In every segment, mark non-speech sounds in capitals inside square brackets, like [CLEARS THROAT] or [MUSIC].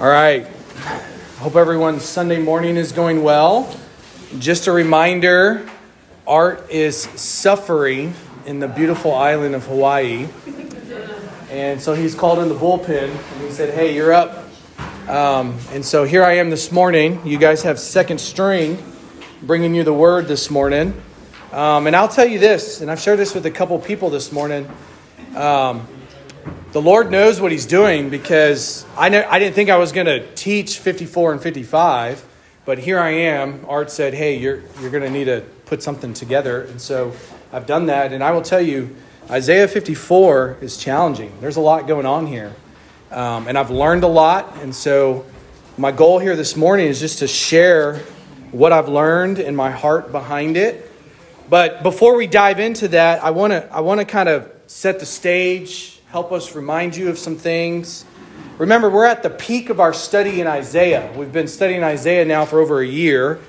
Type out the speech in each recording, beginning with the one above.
All right. Hope everyone's Sunday morning is going well. Just a reminder Art is suffering in the beautiful island of Hawaii. And so he's called in the bullpen and he said, Hey, you're up. Um, and so here I am this morning. You guys have second string bringing you the word this morning. Um, and I'll tell you this, and I've shared this with a couple people this morning. Um, the Lord knows what He's doing because I, know, I didn't think I was going to teach 54 and 55, but here I am. Art said, Hey, you're, you're going to need to put something together. And so I've done that. And I will tell you, Isaiah 54 is challenging. There's a lot going on here. Um, and I've learned a lot. And so my goal here this morning is just to share what I've learned and my heart behind it. But before we dive into that, I want to I want to kind of set the stage help us remind you of some things. Remember, we're at the peak of our study in Isaiah. We've been studying Isaiah now for over a year,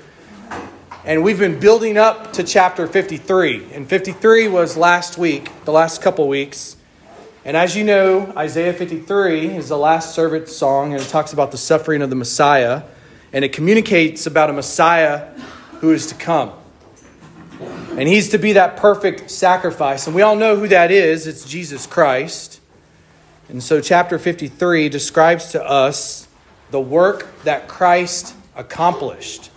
and we've been building up to chapter 53. And 53 was last week, the last couple weeks. And as you know, Isaiah 53 is the last servant song, and it talks about the suffering of the Messiah, and it communicates about a Messiah who is to come. And he's to be that perfect sacrifice. And we all know who that is it's Jesus Christ. And so, chapter 53 describes to us the work that Christ accomplished.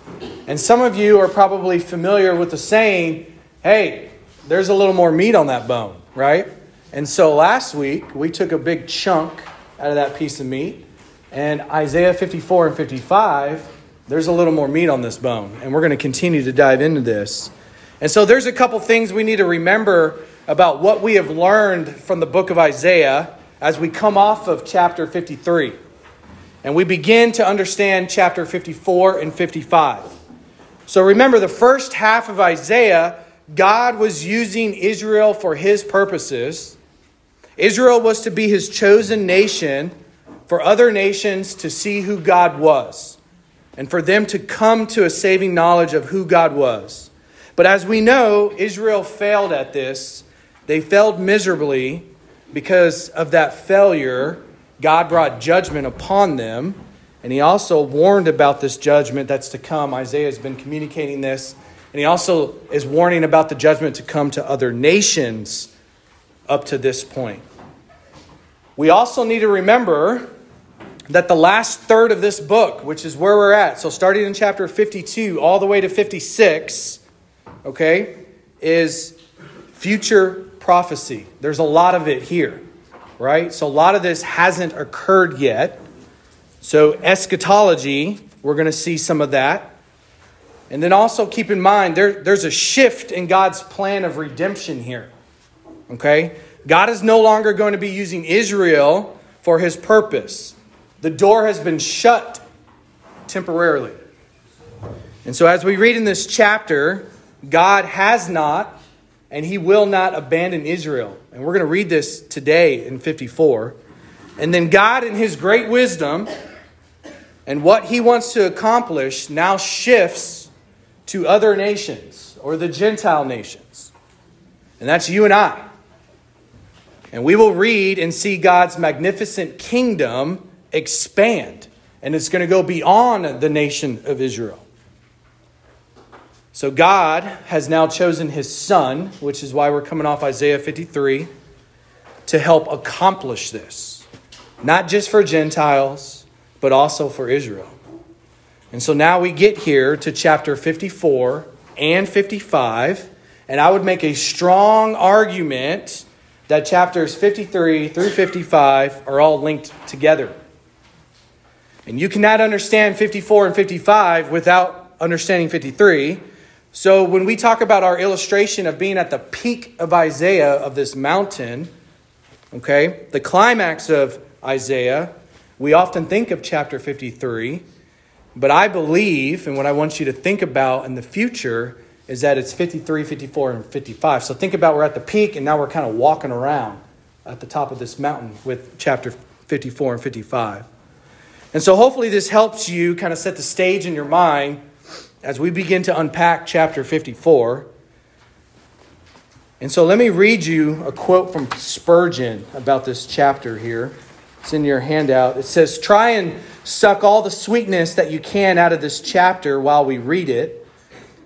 And some of you are probably familiar with the saying, hey, there's a little more meat on that bone, right? And so last week, we took a big chunk out of that piece of meat. And Isaiah 54 and 55, there's a little more meat on this bone. And we're going to continue to dive into this. And so there's a couple things we need to remember about what we have learned from the book of Isaiah as we come off of chapter 53. And we begin to understand chapter 54 and 55. So remember, the first half of Isaiah, God was using Israel for his purposes. Israel was to be his chosen nation for other nations to see who God was and for them to come to a saving knowledge of who God was. But as we know, Israel failed at this. They failed miserably because of that failure. God brought judgment upon them. And he also warned about this judgment that's to come. Isaiah has been communicating this. And he also is warning about the judgment to come to other nations up to this point. We also need to remember that the last third of this book, which is where we're at, so starting in chapter 52 all the way to 56, okay, is future prophecy. There's a lot of it here, right? So a lot of this hasn't occurred yet. So, eschatology, we're going to see some of that. And then also keep in mind, there, there's a shift in God's plan of redemption here. Okay? God is no longer going to be using Israel for his purpose. The door has been shut temporarily. And so, as we read in this chapter, God has not and he will not abandon Israel. And we're going to read this today in 54. And then God, in his great wisdom and what he wants to accomplish, now shifts to other nations or the Gentile nations. And that's you and I. And we will read and see God's magnificent kingdom expand. And it's going to go beyond the nation of Israel. So God has now chosen his son, which is why we're coming off Isaiah 53, to help accomplish this. Not just for Gentiles, but also for Israel. And so now we get here to chapter 54 and 55, and I would make a strong argument that chapters 53 through 55 are all linked together. And you cannot understand 54 and 55 without understanding 53 so, when we talk about our illustration of being at the peak of Isaiah of this mountain, okay, the climax of Isaiah, we often think of chapter 53, but I believe, and what I want you to think about in the future, is that it's 53, 54, and 55. So, think about we're at the peak, and now we're kind of walking around at the top of this mountain with chapter 54 and 55. And so, hopefully, this helps you kind of set the stage in your mind as we begin to unpack chapter 54. And so let me read you a quote from Spurgeon about this chapter here. It's in your handout. It says, Try and suck all the sweetness that you can out of this chapter while we read it.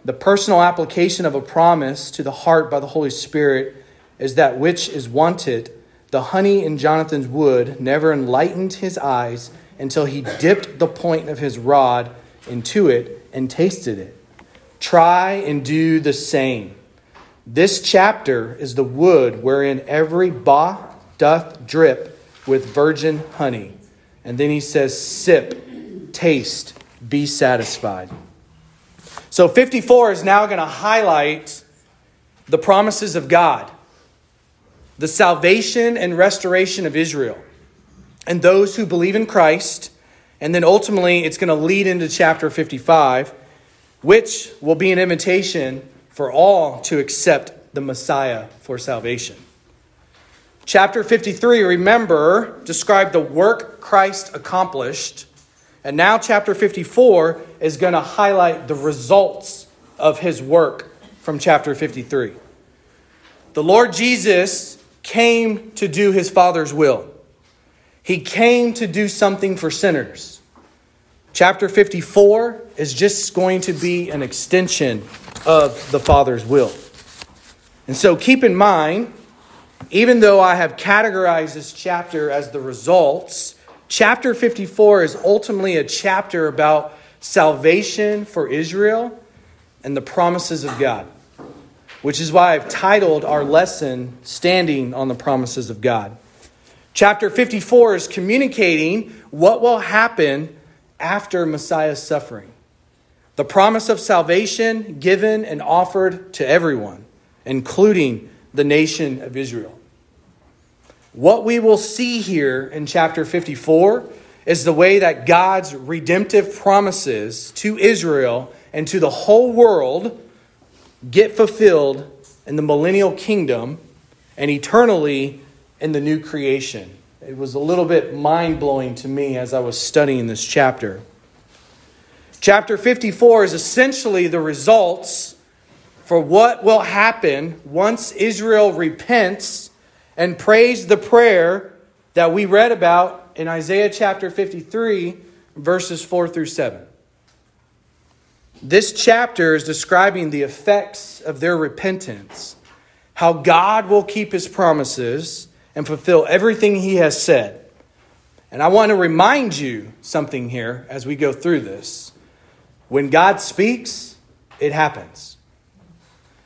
The personal application of a promise to the heart by the Holy Spirit is that which is wanted. The honey in Jonathan's wood never enlightened his eyes until he dipped the point of his rod into it and tasted it. Try and do the same. This chapter is the wood wherein every ba doth drip with virgin honey. And then he says, Sip, taste, be satisfied. So 54 is now going to highlight the promises of God, the salvation and restoration of Israel, and those who believe in Christ. And then ultimately, it's going to lead into chapter 55, which will be an invitation for all to accept the Messiah for salvation. Chapter 53, remember, described the work Christ accomplished. And now, chapter 54 is going to highlight the results of his work from chapter 53. The Lord Jesus came to do his Father's will, he came to do something for sinners. Chapter 54 is just going to be an extension of the Father's will. And so keep in mind, even though I have categorized this chapter as the results, chapter 54 is ultimately a chapter about salvation for Israel and the promises of God, which is why I've titled our lesson Standing on the Promises of God. Chapter 54 is communicating what will happen after Messiah's suffering. The promise of salvation given and offered to everyone including the nation of Israel. What we will see here in chapter 54 is the way that God's redemptive promises to Israel and to the whole world get fulfilled in the millennial kingdom and eternally in the new creation. It was a little bit mind blowing to me as I was studying this chapter. Chapter 54 is essentially the results for what will happen once Israel repents and prays the prayer that we read about in Isaiah chapter 53, verses 4 through 7. This chapter is describing the effects of their repentance, how God will keep his promises and fulfill everything he has said. And I want to remind you something here as we go through this. When God speaks, it happens.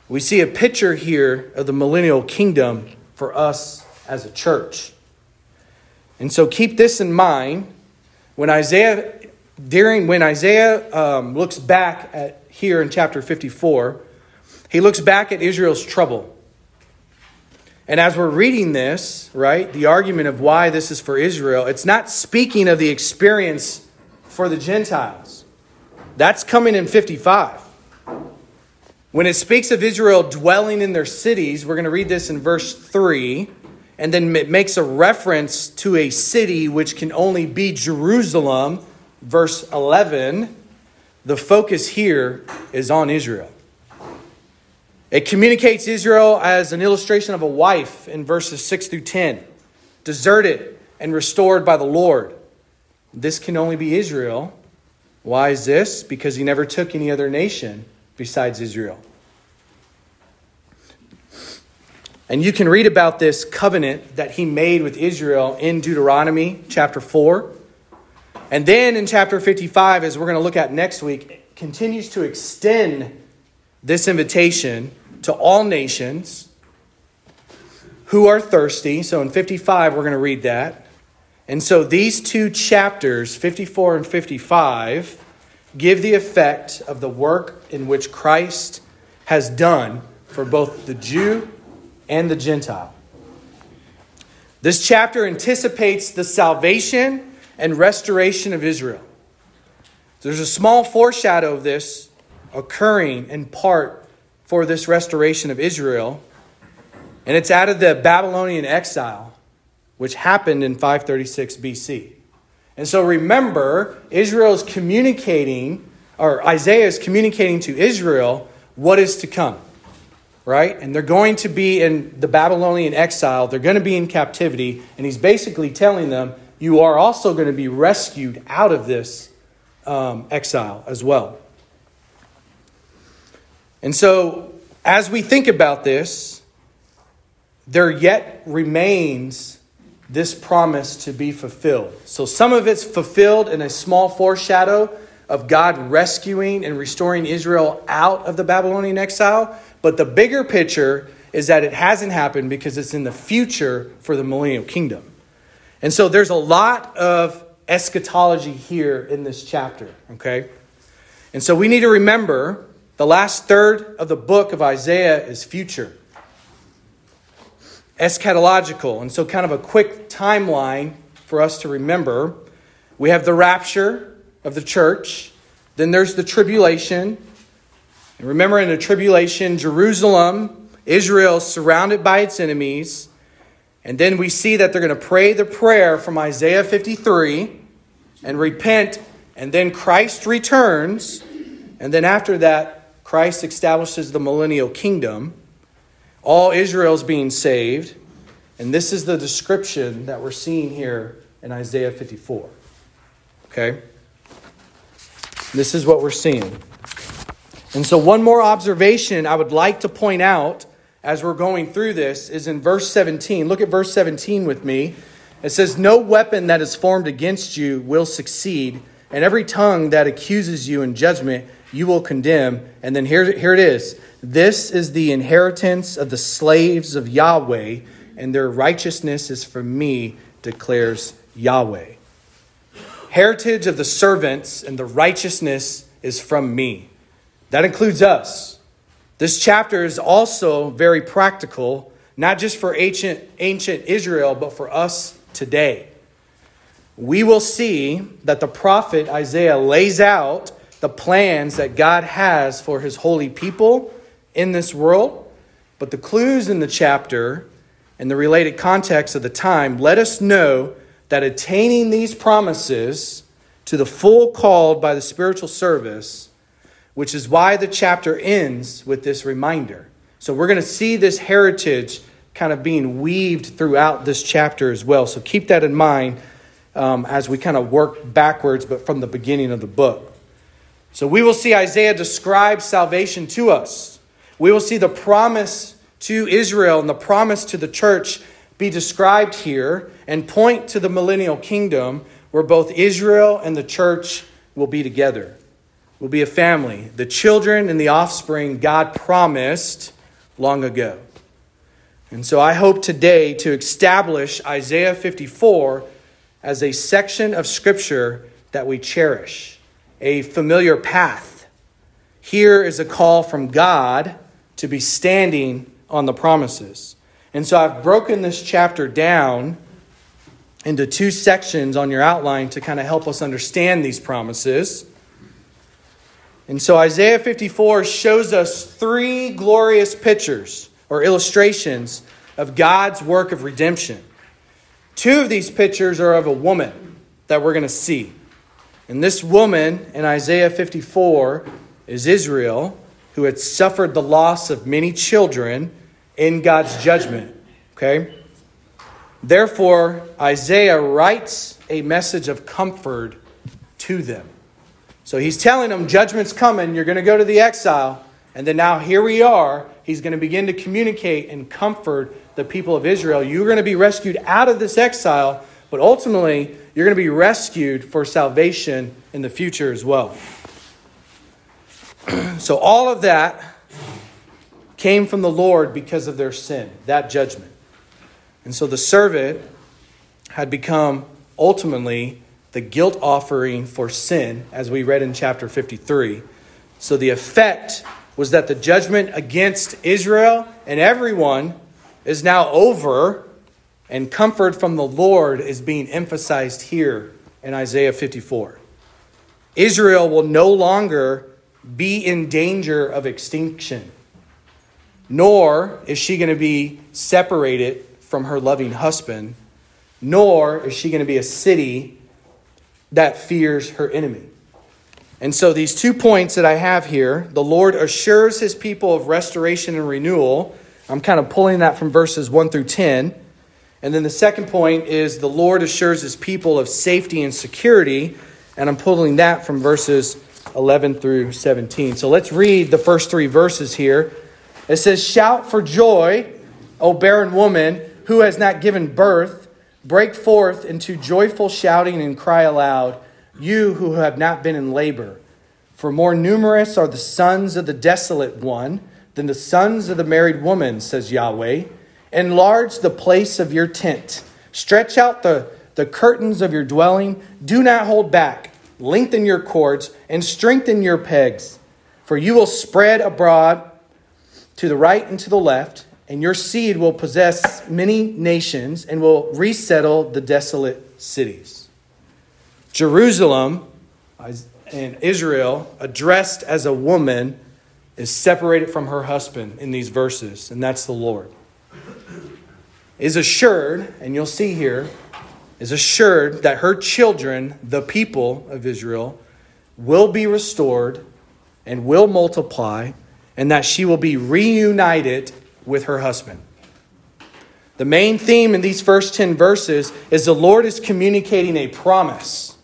We see a picture here of the millennial kingdom for us as a church. And so keep this in mind when Isaiah during when Isaiah um, looks back at here in chapter 54, he looks back at Israel's trouble. And as we're reading this, right, the argument of why this is for Israel, it's not speaking of the experience for the Gentiles. That's coming in 55. When it speaks of Israel dwelling in their cities, we're going to read this in verse 3, and then it makes a reference to a city which can only be Jerusalem, verse 11. The focus here is on Israel. It communicates Israel as an illustration of a wife in verses 6 through 10, deserted and restored by the Lord. This can only be Israel. Why is this? Because he never took any other nation besides Israel. And you can read about this covenant that he made with Israel in Deuteronomy chapter 4. And then in chapter 55, as we're going to look at next week, continues to extend this invitation to all nations who are thirsty. So in 55, we're going to read that. And so these two chapters, 54 and 55, give the effect of the work in which Christ has done for both the Jew and the Gentile. This chapter anticipates the salvation and restoration of Israel. There's a small foreshadow of this occurring in part for this restoration of Israel, and it's out of the Babylonian exile, which happened in 536 BC. And so remember, Israel is communicating, or Isaiah is communicating to Israel what is to come, right? And they're going to be in the Babylonian exile, they're going to be in captivity, and he's basically telling them, you are also going to be rescued out of this um, exile as well. And so, as we think about this, there yet remains this promise to be fulfilled. So, some of it's fulfilled in a small foreshadow of God rescuing and restoring Israel out of the Babylonian exile. But the bigger picture is that it hasn't happened because it's in the future for the millennial kingdom. And so there's a lot of eschatology here in this chapter, okay? And so we need to remember the last third of the book of Isaiah is future, eschatological. And so, kind of a quick timeline for us to remember we have the rapture of the church, then there's the tribulation. And remember, in the tribulation, Jerusalem, Israel, surrounded by its enemies. And then we see that they're going to pray the prayer from Isaiah 53 and repent, and then Christ returns. And then after that, Christ establishes the millennial kingdom. All Israel's being saved. And this is the description that we're seeing here in Isaiah 54. Okay? This is what we're seeing. And so, one more observation I would like to point out as we're going through this is in verse 17. Look at verse 17 with me. It says, No weapon that is formed against you will succeed, and every tongue that accuses you in judgment you will condemn. And then here, here it is This is the inheritance of the slaves of Yahweh, and their righteousness is from me, declares Yahweh. Heritage of the servants and the righteousness is from me. That includes us. This chapter is also very practical, not just for ancient, ancient Israel, but for us today. We will see that the prophet Isaiah lays out the plans that God has for his holy people in this world. But the clues in the chapter and the related context of the time let us know that attaining these promises to the full called by the spiritual service, which is why the chapter ends with this reminder. So we're going to see this heritage kind of being weaved throughout this chapter as well. So keep that in mind um, as we kind of work backwards, but from the beginning of the book. So we will see Isaiah describe salvation to us. We will see the promise to Israel and the promise to the church be described here and point to the millennial kingdom where both Israel and the church will be together. Will be a family, the children and the offspring God promised long ago. And so I hope today to establish Isaiah 54 as a section of scripture that we cherish a familiar path. Here is a call from God to be standing on the promises. And so I've broken this chapter down into two sections on your outline to kind of help us understand these promises. And so Isaiah 54 shows us three glorious pictures or illustrations of God's work of redemption. Two of these pictures are of a woman that we're going to see. And this woman in Isaiah 54 is Israel, who had suffered the loss of many children in God's judgment. Okay? Therefore, Isaiah writes a message of comfort to them. So he's telling them, judgment's coming, you're going to go to the exile. And then now here we are. He's going to begin to communicate and comfort the people of Israel. You're going to be rescued out of this exile, but ultimately, you're going to be rescued for salvation in the future as well. [CLEARS THROAT] so, all of that came from the Lord because of their sin, that judgment. And so the servant had become ultimately the guilt offering for sin, as we read in chapter 53. So the effect was that the judgment against Israel and everyone is now over and comfort from the Lord is being emphasized here in Isaiah 54. Israel will no longer be in danger of extinction, nor is she going to be separated from her loving husband, nor is she going to be a city that fears her enemy. And so, these two points that I have here the Lord assures his people of restoration and renewal. I'm kind of pulling that from verses 1 through 10. And then the second point is the Lord assures his people of safety and security. And I'm pulling that from verses 11 through 17. So let's read the first three verses here. It says, Shout for joy, O barren woman who has not given birth. Break forth into joyful shouting and cry aloud, you who have not been in labor. For more numerous are the sons of the desolate one than the sons of the married woman, says Yahweh. Enlarge the place of your tent. Stretch out the, the curtains of your dwelling. Do not hold back. Lengthen your cords and strengthen your pegs. For you will spread abroad to the right and to the left, and your seed will possess many nations and will resettle the desolate cities. Jerusalem and Israel, addressed as a woman, is separated from her husband in these verses, and that's the Lord is assured, and you'll see here, is assured that her children, the people of Israel, will be restored and will multiply, and that she will be reunited with her husband. The main theme in these first 10 verses is the Lord is communicating a promise,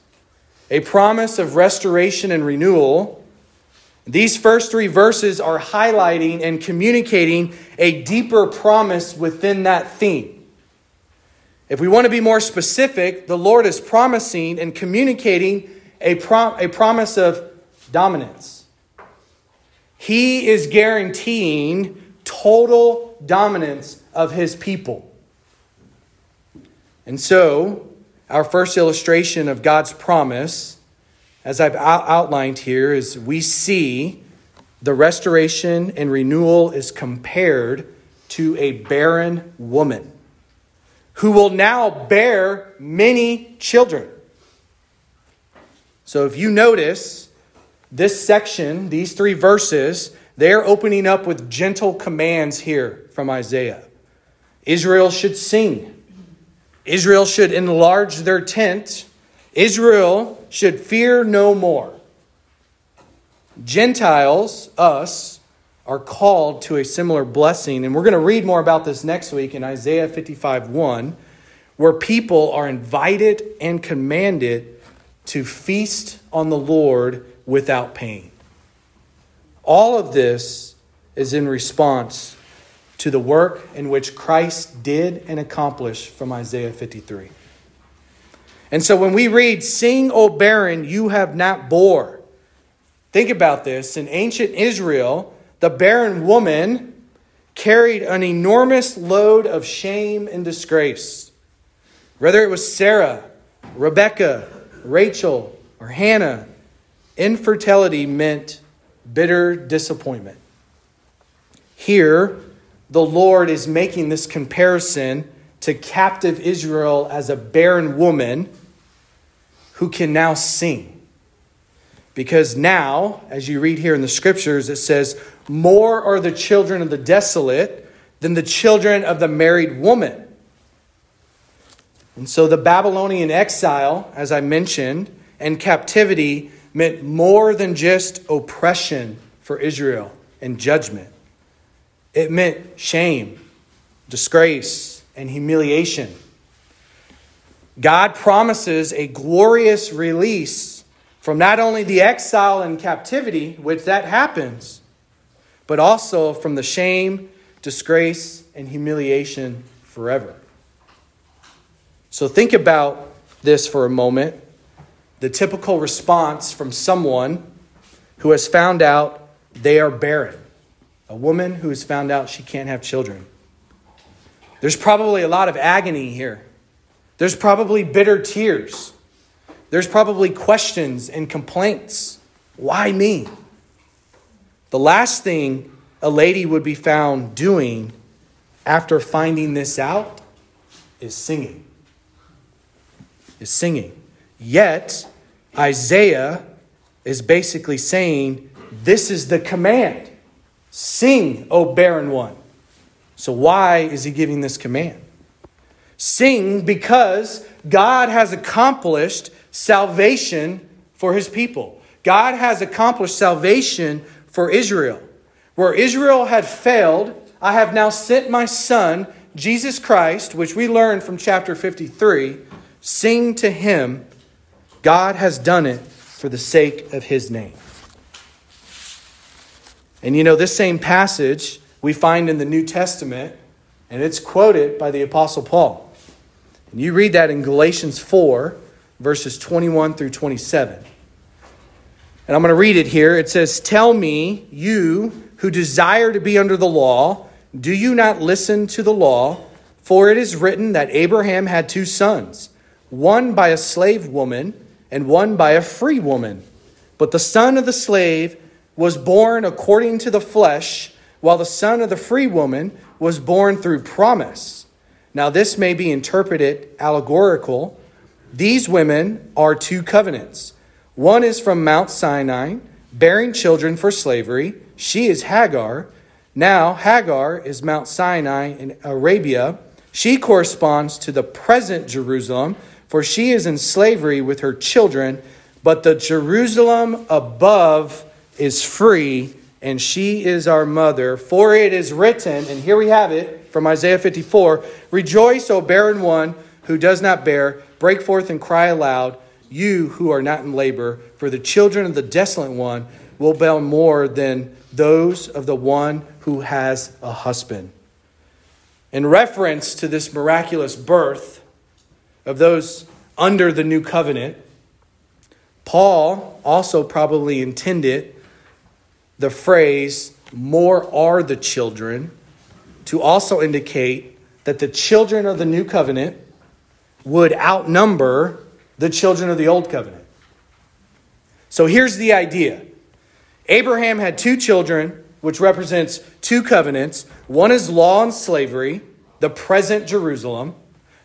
a promise of restoration and renewal. These first three verses are highlighting and communicating a deeper promise within that theme. If we want to be more specific, the Lord is promising and communicating a, prom- a promise of dominance. He is guaranteeing total dominance of his people. And so, our first illustration of God's promise, as I've outlined here, is we see the restoration and renewal is compared to a barren woman who will now bear many children. So if you notice, this section, these three verses, they're opening up with gentle commands here from Isaiah. Israel should sing. Israel should enlarge their tent. Israel should fear no more. Gentiles, us, are called to a similar blessing. And we're going to read more about this next week in Isaiah 55 1, where people are invited and commanded to feast on the Lord without pain. All of this is in response to the work in which Christ did and accomplished from Isaiah 53. And so when we read, Sing, O barren, you have not bore. Think about this. In ancient Israel, the barren woman carried an enormous load of shame and disgrace. Whether it was Sarah, Rebecca, Rachel, or Hannah, infertility meant bitter disappointment. Here, the Lord is making this comparison to captive Israel as a barren woman who can now sing. Because now, as you read here in the scriptures, it says, More are the children of the desolate than the children of the married woman. And so the Babylonian exile, as I mentioned, and captivity meant more than just oppression for Israel and judgment. It meant shame, disgrace, and humiliation. God promises a glorious release from not only the exile and captivity, which that happens, but also from the shame, disgrace, and humiliation forever. So think about this for a moment the typical response from someone who has found out they are barren, a woman who has found out she can't have children. There's probably a lot of agony here. There's probably bitter tears. There's probably questions and complaints. Why me? The last thing a lady would be found doing after finding this out is singing. Is singing. Yet, Isaiah is basically saying, This is the command. Sing, O barren one. So, why is he giving this command? Sing because God has accomplished salvation for his people. God has accomplished salvation for Israel. Where Israel had failed, I have now sent my son, Jesus Christ, which we learn from chapter 53, sing to him, God has done it for the sake of his name. And you know, this same passage we find in the New Testament, and it's quoted by the Apostle Paul. And you read that in Galatians 4, verses 21 through 27. And I'm going to read it here. It says, Tell me, you who desire to be under the law, do you not listen to the law? For it is written that Abraham had two sons, one by a slave woman and one by a free woman. But the son of the slave was born according to the flesh, while the son of the free woman was born through promise. Now, this may be interpreted allegorical. These women are two covenants. One is from Mount Sinai, bearing children for slavery. She is Hagar. Now, Hagar is Mount Sinai in Arabia. She corresponds to the present Jerusalem, for she is in slavery with her children, but the Jerusalem above is free, and she is our mother. For it is written, and here we have it from Isaiah 54 Rejoice, O barren one who does not bear, break forth and cry aloud, you who are not in labor, for the children of the desolate one will bear more than those of the one who has a husband. In reference to this miraculous birth of those under the new covenant, Paul also probably intended the phrase, more are the children, to also indicate that the children of the new covenant would outnumber the children of the old covenant. So here's the idea Abraham had two children, which represents two covenants. One is law and slavery, the present Jerusalem.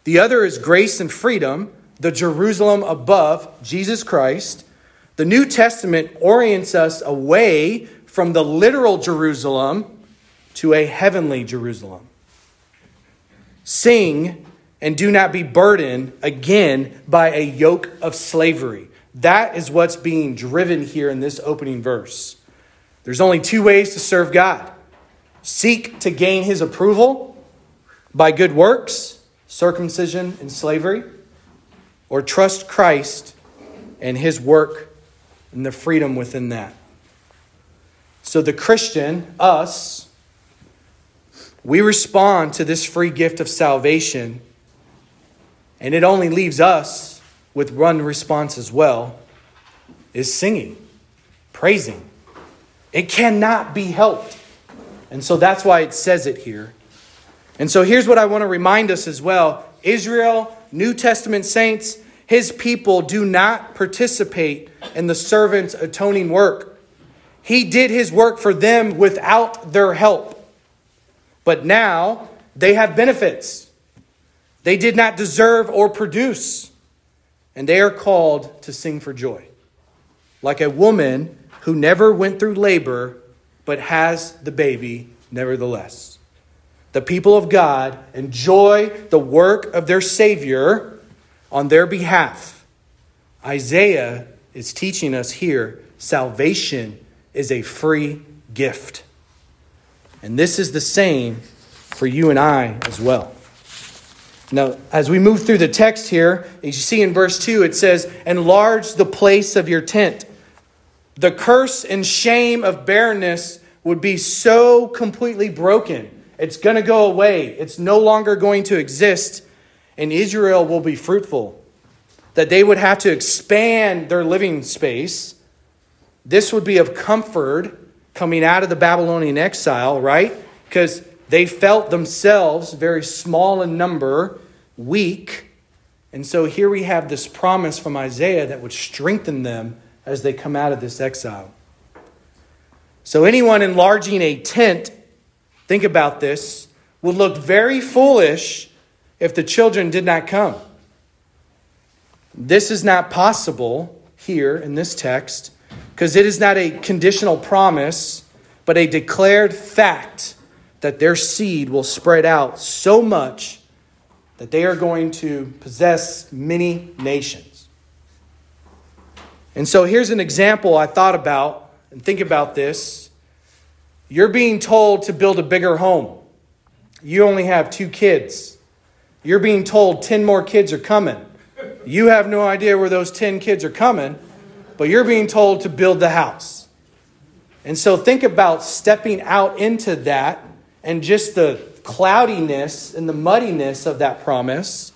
The other is grace and freedom, the Jerusalem above, Jesus Christ. The New Testament orients us away from the literal Jerusalem to a heavenly Jerusalem. Sing and do not be burdened again by a yoke of slavery. That is what's being driven here in this opening verse. There's only two ways to serve God seek to gain his approval by good works, circumcision, and slavery, or trust Christ and his work and the freedom within that. So, the Christian, us, we respond to this free gift of salvation, and it only leaves us with one response as well is singing, praising. It cannot be helped. And so that's why it says it here. And so here's what I want to remind us as well Israel, New Testament saints, his people do not participate in the servant's atoning work. He did his work for them without their help. But now they have benefits they did not deserve or produce and they are called to sing for joy. Like a woman who never went through labor but has the baby nevertheless. The people of God enjoy the work of their Savior on their behalf. Isaiah is teaching us here salvation is a free gift. And this is the same for you and I as well. Now, as we move through the text here, as you see in verse 2, it says, Enlarge the place of your tent. The curse and shame of barrenness would be so completely broken. It's going to go away, it's no longer going to exist, and Israel will be fruitful. That they would have to expand their living space. This would be of comfort coming out of the Babylonian exile, right? Because they felt themselves very small in number weak. And so here we have this promise from Isaiah that would strengthen them as they come out of this exile. So, anyone enlarging a tent, think about this, would look very foolish if the children did not come. This is not possible here in this text because it is not a conditional promise, but a declared fact that their seed will spread out so much that they are going to possess many nations. And so here's an example I thought about, and think about this. You're being told to build a bigger home. you only have two kids. You're being told 10 more kids are coming. You have no idea where those 10 kids are coming, but you're being told to build the house. And so think about stepping out into that and just the cloudiness and the muddiness of that promise.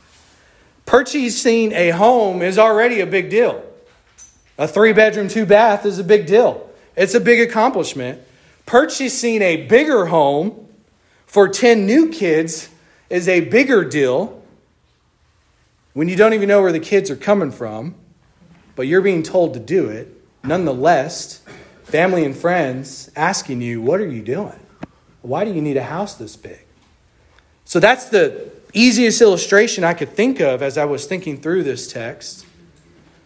Purchasing a home is already a big deal. A three bedroom, two bath is a big deal. It's a big accomplishment. Purchasing a bigger home for 10 new kids is a bigger deal when you don't even know where the kids are coming from, but you're being told to do it. Nonetheless, family and friends asking you, What are you doing? Why do you need a house this big? So that's the easiest illustration I could think of as I was thinking through this text.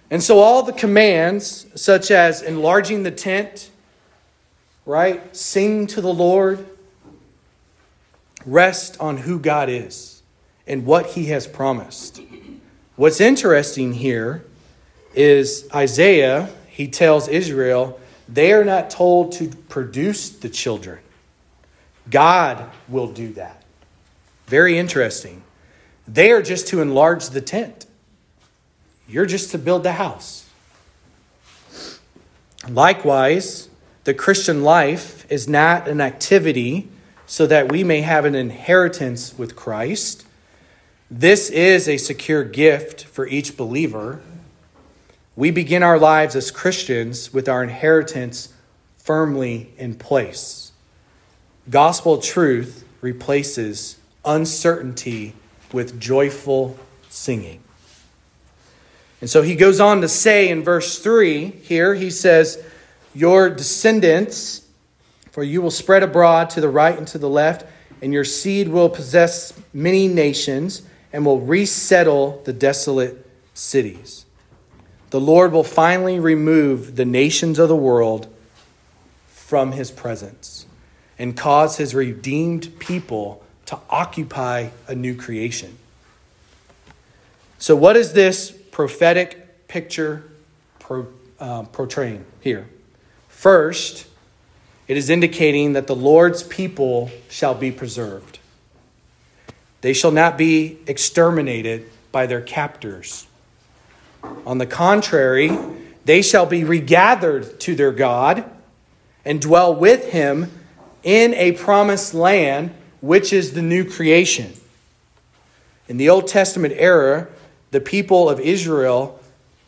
And so, all the commands, such as enlarging the tent, right? Sing to the Lord, rest on who God is and what he has promised. What's interesting here is Isaiah, he tells Israel, they are not told to produce the children. God will do that. Very interesting. They are just to enlarge the tent. You're just to build the house. Likewise, the Christian life is not an activity so that we may have an inheritance with Christ. This is a secure gift for each believer. We begin our lives as Christians with our inheritance firmly in place. Gospel truth replaces uncertainty with joyful singing. And so he goes on to say in verse 3 here, he says, Your descendants, for you will spread abroad to the right and to the left, and your seed will possess many nations and will resettle the desolate cities. The Lord will finally remove the nations of the world from his presence and cause his redeemed people to occupy a new creation. So, what is this prophetic picture pro, uh, portraying here? First, it is indicating that the Lord's people shall be preserved. They shall not be exterminated by their captors. On the contrary, they shall be regathered to their God and dwell with him in a promised land, which is the new creation. In the Old Testament era, the people of Israel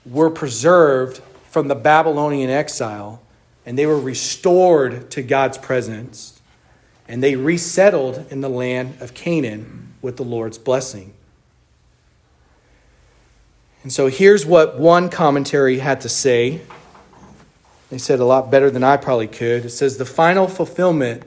were preserved from the Babylonian exile and they were restored to God's presence and they resettled in the land of Canaan with the Lord's blessing. And so here's what one commentary had to say. They said a lot better than I probably could. It says the final fulfillment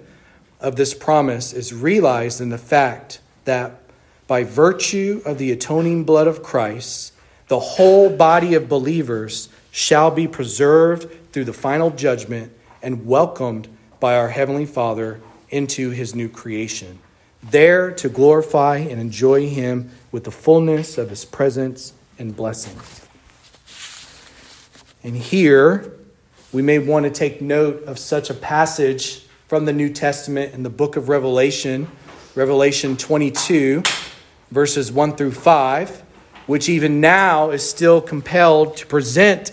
of this promise is realized in the fact that by virtue of the atoning blood of Christ, the whole body of believers shall be preserved through the final judgment and welcomed by our Heavenly Father into His new creation, there to glorify and enjoy Him with the fullness of His presence and blessings. And here, we may want to take note of such a passage from the New Testament in the book of Revelation, Revelation 22 verses 1 through 5, which even now is still compelled to present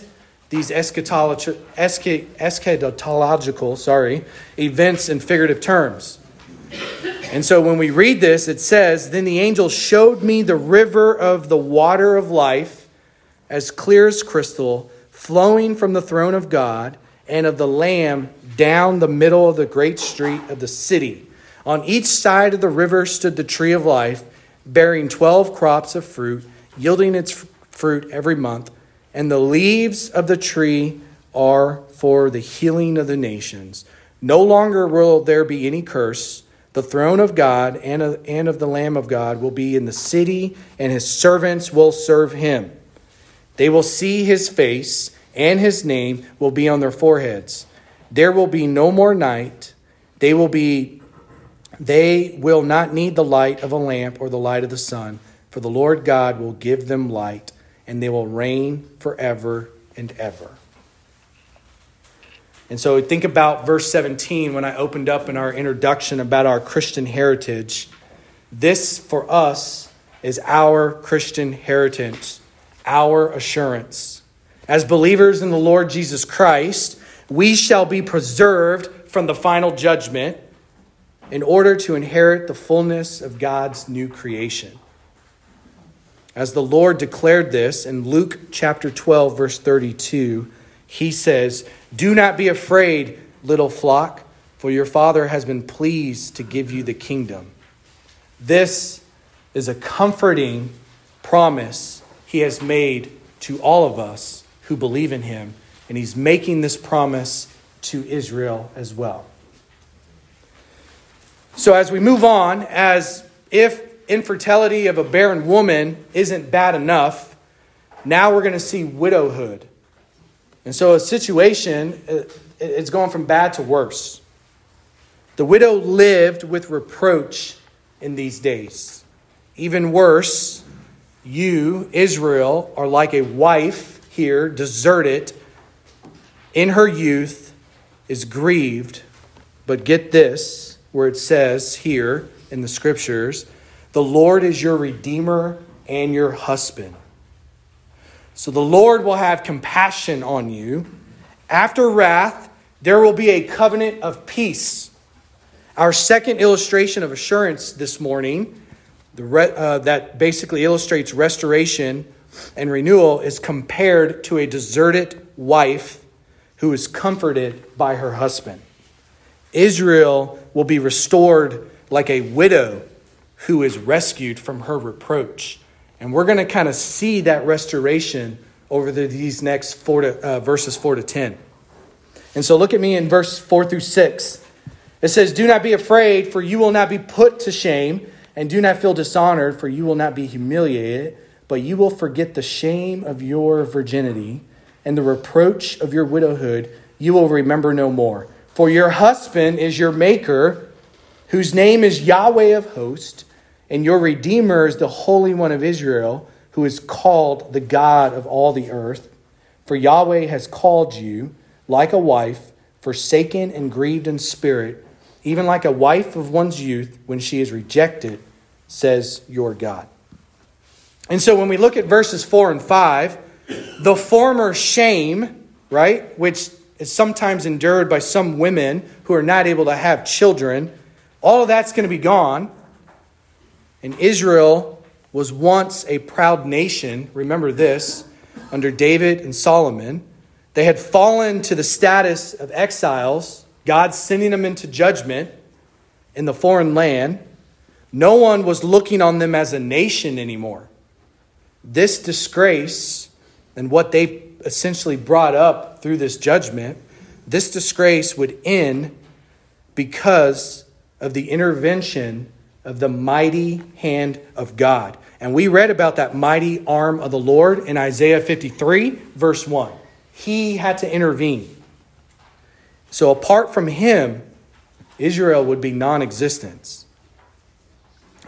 these eschatological, eschatological sorry, events in figurative terms. And so when we read this, it says, Then the angel showed me the river of the water of life, as clear as crystal, flowing from the throne of God and of the Lamb down the middle of the great street of the city. On each side of the river stood the tree of life bearing 12 crops of fruit, yielding its fruit every month. And the leaves of the tree are for the healing of the nations. No longer will there be any curse. The throne of God and of, and of the Lamb of God will be in the city, and his servants will serve him. They will see his face, and his name will be on their foreheads. There will be no more night. They will be they will not need the light of a lamp or the light of the sun, for the Lord God will give them light, and they will reign forever and ever. And so think about verse 17 when I opened up in our introduction about our Christian heritage. This, for us, is our Christian heritage, our assurance. As believers in the Lord Jesus Christ, we shall be preserved from the final judgment in order to inherit the fullness of God's new creation. As the Lord declared this in Luke chapter 12, verse 32, he says, Do not be afraid, little flock, for your Father has been pleased to give you the kingdom. This is a comforting promise he has made to all of us who believe in him, and he's making this promise to Israel as well. So, as we move on, as if infertility of a barren woman isn't bad enough, now we're going to see widowhood. And so, a situation uh, is going from bad to worse. The widow lived with reproach in these days. Even worse, you, Israel, are like a wife here, deserted in her youth, is grieved. But get this where it says here in the scriptures, the Lord is your redeemer and your husband. So the Lord will have compassion on you. After wrath, there will be a covenant of peace. Our second illustration of assurance this morning, the re- uh, that basically illustrates restoration and renewal, is compared to a deserted wife who is comforted by her husband. Israel will be restored like a widow who is rescued from her reproach. And we're going to kind of see that restoration over the, these next four to, uh, verses 4 to 10. And so look at me in verse 4 through 6. It says, Do not be afraid, for you will not be put to shame, and do not feel dishonored, for you will not be humiliated, but you will forget the shame of your virginity, and the reproach of your widowhood you will remember no more. For your husband is your maker, whose name is Yahweh of hosts, and your Redeemer is the Holy One of Israel, who is called the God of all the earth. For Yahweh has called you like a wife, forsaken and grieved in spirit, even like a wife of one's youth when she is rejected, says your God. And so when we look at verses 4 and 5, the former shame, right, which is sometimes endured by some women who are not able to have children. All of that's going to be gone. And Israel was once a proud nation. Remember this under David and Solomon. They had fallen to the status of exiles, God sending them into judgment in the foreign land. No one was looking on them as a nation anymore. This disgrace and what they essentially brought up through this judgment, this disgrace would end because of the intervention of the mighty hand of God. And we read about that mighty arm of the Lord in Isaiah 53, verse 1. He had to intervene. So, apart from him, Israel would be non existent,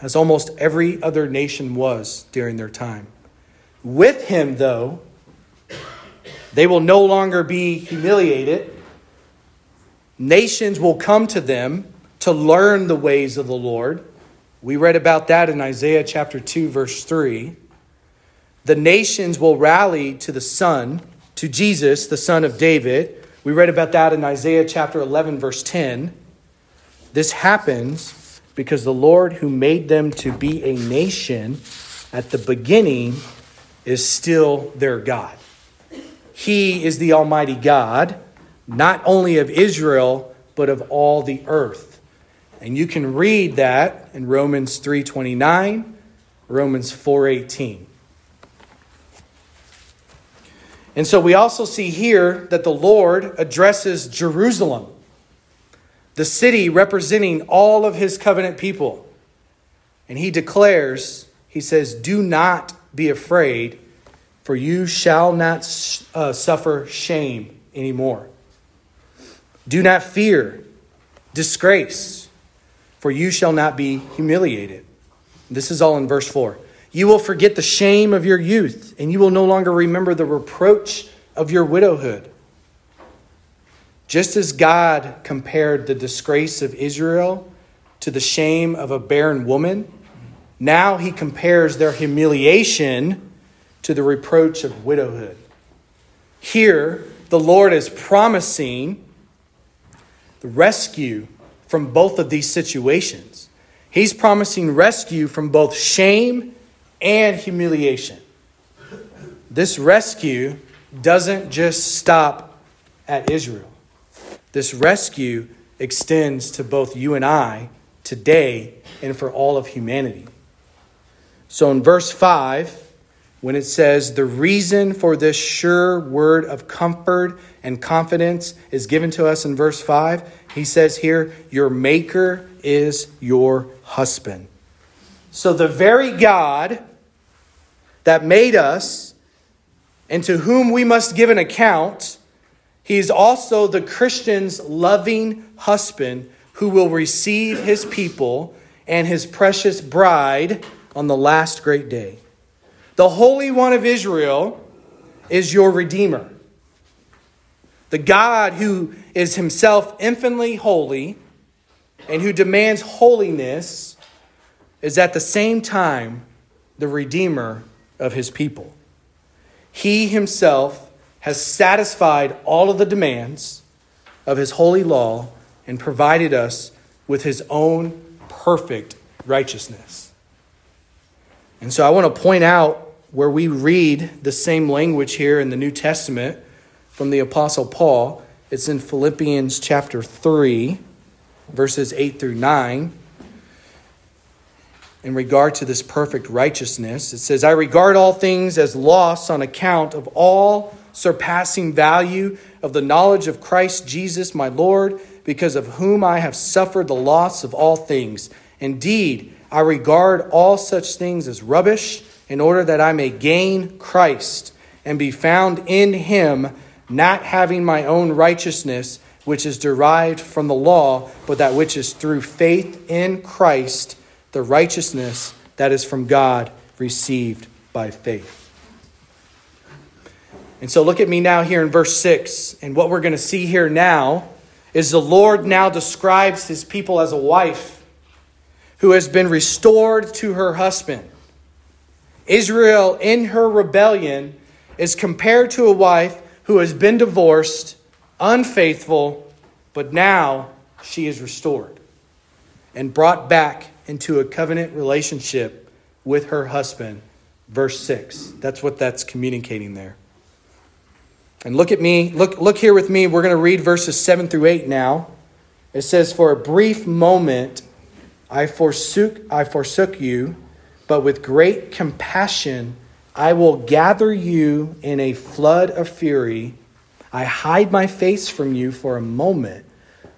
as almost every other nation was during their time. With him, though, they will no longer be humiliated. Nations will come to them to learn the ways of the Lord. We read about that in Isaiah chapter 2, verse 3. The nations will rally to the Son, to Jesus, the Son of David. We read about that in Isaiah chapter 11, verse 10. This happens because the Lord who made them to be a nation at the beginning is still their God. He is the Almighty God, not only of Israel, but of all the earth. And you can read that in Romans 3:29, Romans 4:18. And so we also see here that the Lord addresses Jerusalem, the city representing all of his covenant people. And he declares, he says, "Do not be afraid, for you shall not uh, suffer shame anymore. Do not fear disgrace, for you shall not be humiliated. This is all in verse 4. You will forget the shame of your youth, and you will no longer remember the reproach of your widowhood. Just as God compared the disgrace of Israel to the shame of a barren woman, Now he compares their humiliation to the reproach of widowhood. Here, the Lord is promising the rescue from both of these situations. He's promising rescue from both shame and humiliation. This rescue doesn't just stop at Israel, this rescue extends to both you and I today and for all of humanity. So in verse 5, when it says, The reason for this sure word of comfort and confidence is given to us in verse 5, he says here, Your Maker is your husband. So the very God that made us and to whom we must give an account, he is also the Christian's loving husband who will receive his people and his precious bride on the last great day. The Holy One of Israel is your Redeemer. The God who is himself infinitely holy and who demands holiness is at the same time the Redeemer of his people. He himself has satisfied all of the demands of his holy law and provided us with his own perfect righteousness. And so I want to point out where we read the same language here in the New Testament from the Apostle Paul. It's in Philippians chapter 3, verses 8 through 9 in regard to this perfect righteousness. It says, I regard all things as loss on account of all surpassing value of the knowledge of Christ Jesus my Lord, because of whom I have suffered the loss of all things. Indeed, I regard all such things as rubbish, in order that I may gain Christ and be found in him, not having my own righteousness, which is derived from the law, but that which is through faith in Christ the righteousness that is from God received by faith. And so look at me now here in verse 6. And what we're going to see here now is the Lord now describes his people as a wife who has been restored to her husband. Israel, in her rebellion, is compared to a wife who has been divorced, unfaithful, but now she is restored and brought back into a covenant relationship with her husband. Verse 6. That's what that's communicating there. And look at me, look, look here with me. We're going to read verses 7 through 8 now. It says, For a brief moment I forsook, I forsook you, but with great compassion I will gather you in a flood of fury. I hide my face from you for a moment,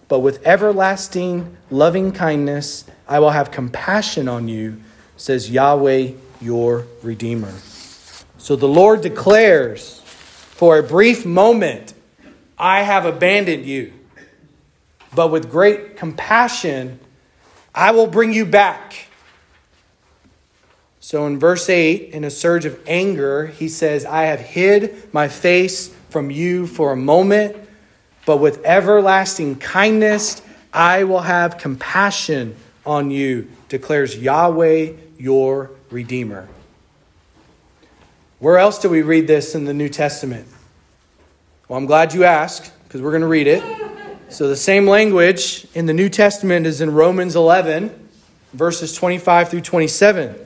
but with everlasting loving kindness I will have compassion on you, says Yahweh your Redeemer. So the Lord declares, for a brief moment, I have abandoned you. But with great compassion, I will bring you back. So in verse 8, in a surge of anger, he says, I have hid my face from you for a moment, but with everlasting kindness, I will have compassion on you, declares Yahweh your Redeemer. Where else do we read this in the New Testament? Well, I'm glad you asked because we're going to read it. So, the same language in the New Testament is in Romans 11, verses 25 through 27.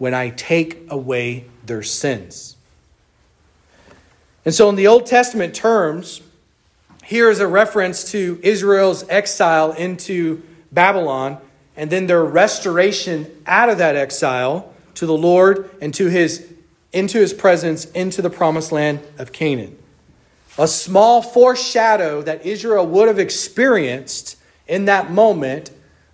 when I take away their sins. And so, in the Old Testament terms, here is a reference to Israel's exile into Babylon and then their restoration out of that exile to the Lord and to his into his presence into the promised land of Canaan. A small foreshadow that Israel would have experienced in that moment,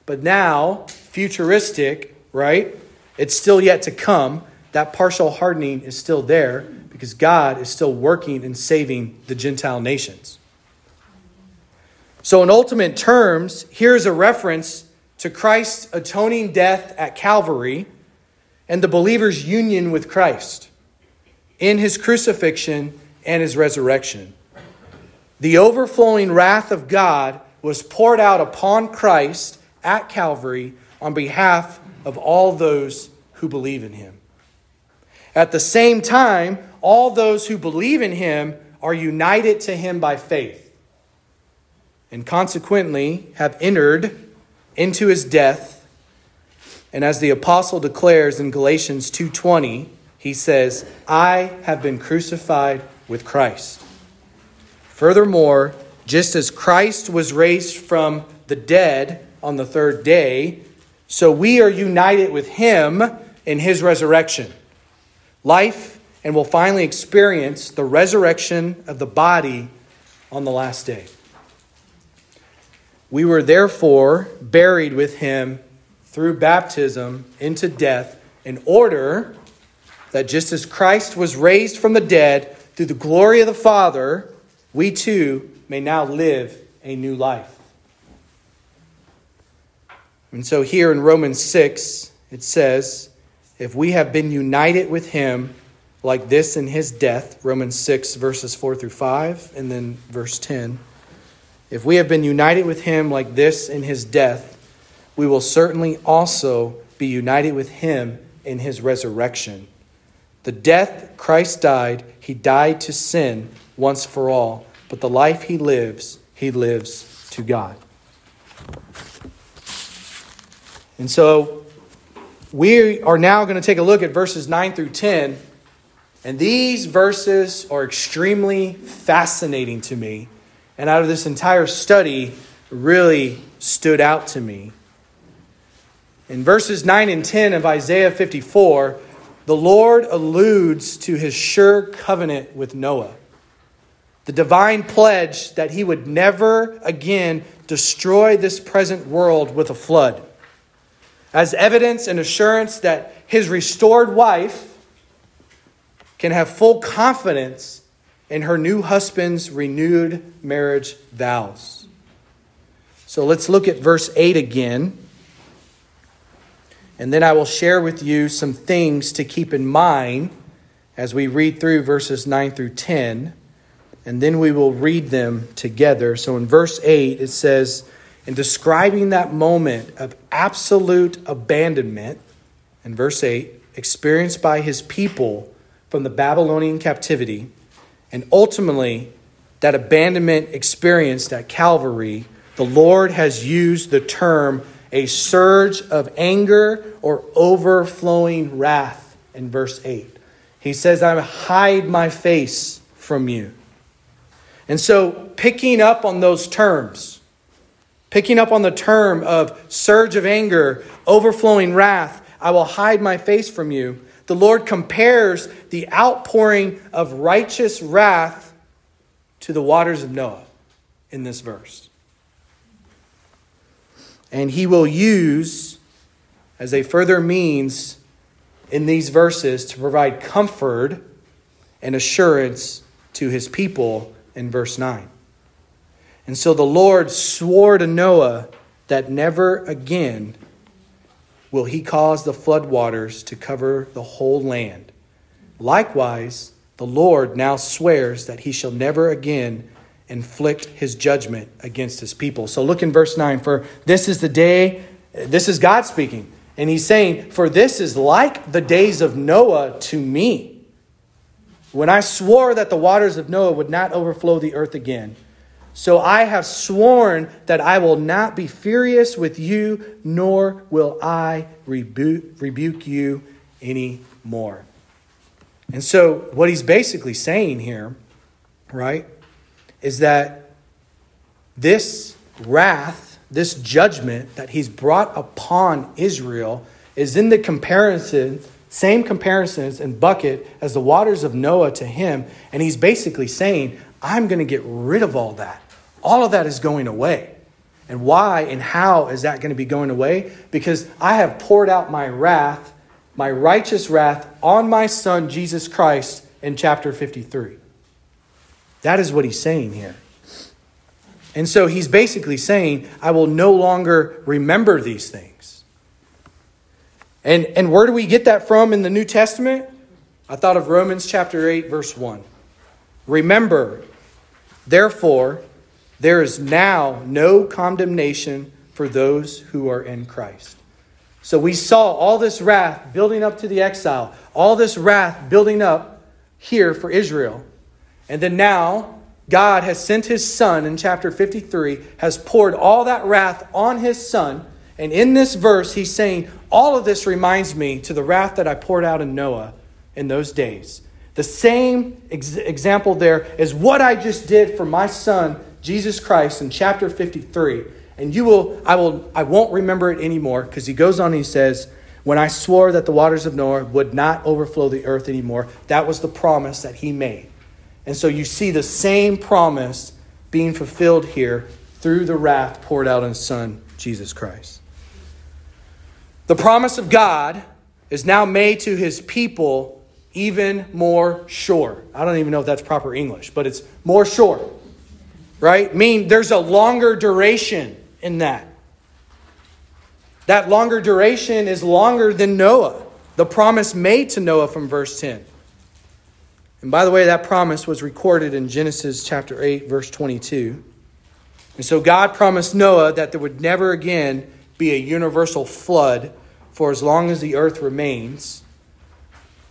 but now futuristic right? It's still yet to come. That partial hardening is still there because God is still working and saving the Gentile nations. So, in ultimate terms, here's a reference to Christ's atoning death at Calvary and the believer's union with Christ in his crucifixion and his resurrection. The overflowing wrath of God was poured out upon Christ at Calvary on behalf of all those who believe in him. At the same time, all those who believe in him are united to him by faith and consequently have entered into his death. And as the apostle declares in Galatians 2:20, he says, "I have been crucified with Christ." Furthermore, just as Christ was raised from the dead on the third day, so we are united with him in his resurrection. Life and will finally experience the resurrection of the body on the last day. We were therefore buried with him through baptism into death, in order that just as Christ was raised from the dead through the glory of the Father, we too may now live a new life. And so here in Romans 6, it says, If we have been united with him like this in his death, Romans 6, verses 4 through 5, and then verse 10. If we have been united with him like this in his death, we will certainly also be united with him in his resurrection. The death Christ died, he died to sin once for all, but the life he lives, he lives to God. And so we are now going to take a look at verses 9 through 10. And these verses are extremely fascinating to me and out of this entire study really stood out to me. In verses 9 and 10 of Isaiah 54, the Lord alludes to his sure covenant with Noah, the divine pledge that he would never again destroy this present world with a flood, as evidence and assurance that his restored wife can have full confidence in her new husband's renewed marriage vows. So let's look at verse 8 again. And then I will share with you some things to keep in mind as we read through verses 9 through 10. And then we will read them together. So in verse 8, it says, in describing that moment of absolute abandonment, in verse 8, experienced by his people from the Babylonian captivity, and ultimately, that abandonment experienced at Calvary, the Lord has used the term a surge of anger or overflowing wrath in verse 8. He says, I hide my face from you. And so, picking up on those terms, picking up on the term of surge of anger, overflowing wrath, I will hide my face from you. The Lord compares the outpouring of righteous wrath to the waters of Noah in this verse. And he will use as a further means in these verses to provide comfort and assurance to his people in verse 9. And so the Lord swore to Noah that never again will he cause the flood waters to cover the whole land. Likewise, the Lord now swears that he shall never again inflict his judgment against his people. So look in verse 9 For this is the day, this is God speaking. And he's saying, For this is like the days of Noah to me. When I swore that the waters of Noah would not overflow the earth again. So I have sworn that I will not be furious with you, nor will I rebuke, rebuke you anymore. And so, what he's basically saying here, right, is that this wrath, this judgment that he's brought upon Israel is in the comparison, same comparisons and bucket as the waters of Noah to him. And he's basically saying, I'm going to get rid of all that all of that is going away. And why and how is that going to be going away? Because I have poured out my wrath, my righteous wrath, on my Son, Jesus Christ, in chapter 53. That is what he's saying here. And so he's basically saying, I will no longer remember these things. And, and where do we get that from in the New Testament? I thought of Romans chapter 8, verse 1. Remember, therefore, there is now no condemnation for those who are in Christ. So we saw all this wrath building up to the exile, all this wrath building up here for Israel. And then now, God has sent his son in chapter 53, has poured all that wrath on his son. And in this verse, he's saying, All of this reminds me to the wrath that I poured out in Noah in those days. The same ex- example there is what I just did for my son, Jesus Christ, in chapter 53. And you will, I will, I won't remember it anymore because he goes on and he says, When I swore that the waters of Noah would not overflow the earth anymore, that was the promise that he made. And so you see the same promise being fulfilled here through the wrath poured out on his son, Jesus Christ. The promise of God is now made to his people even more sure. I don't even know if that's proper English, but it's more sure. Right? Mean there's a longer duration in that. That longer duration is longer than Noah. The promise made to Noah from verse 10. And by the way, that promise was recorded in Genesis chapter 8, verse 22. And so God promised Noah that there would never again be a universal flood for as long as the earth remains.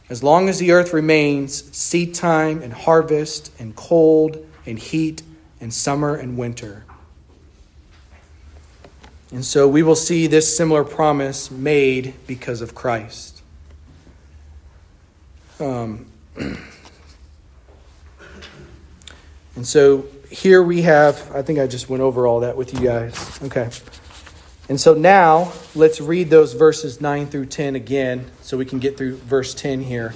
As long as the earth remains, seed time and harvest, and cold and heat, and summer and winter. And so we will see this similar promise made because of Christ. Um, [CLEARS THROAT] And so here we have, I think I just went over all that with you guys. Okay. And so now let's read those verses 9 through 10 again so we can get through verse 10 here.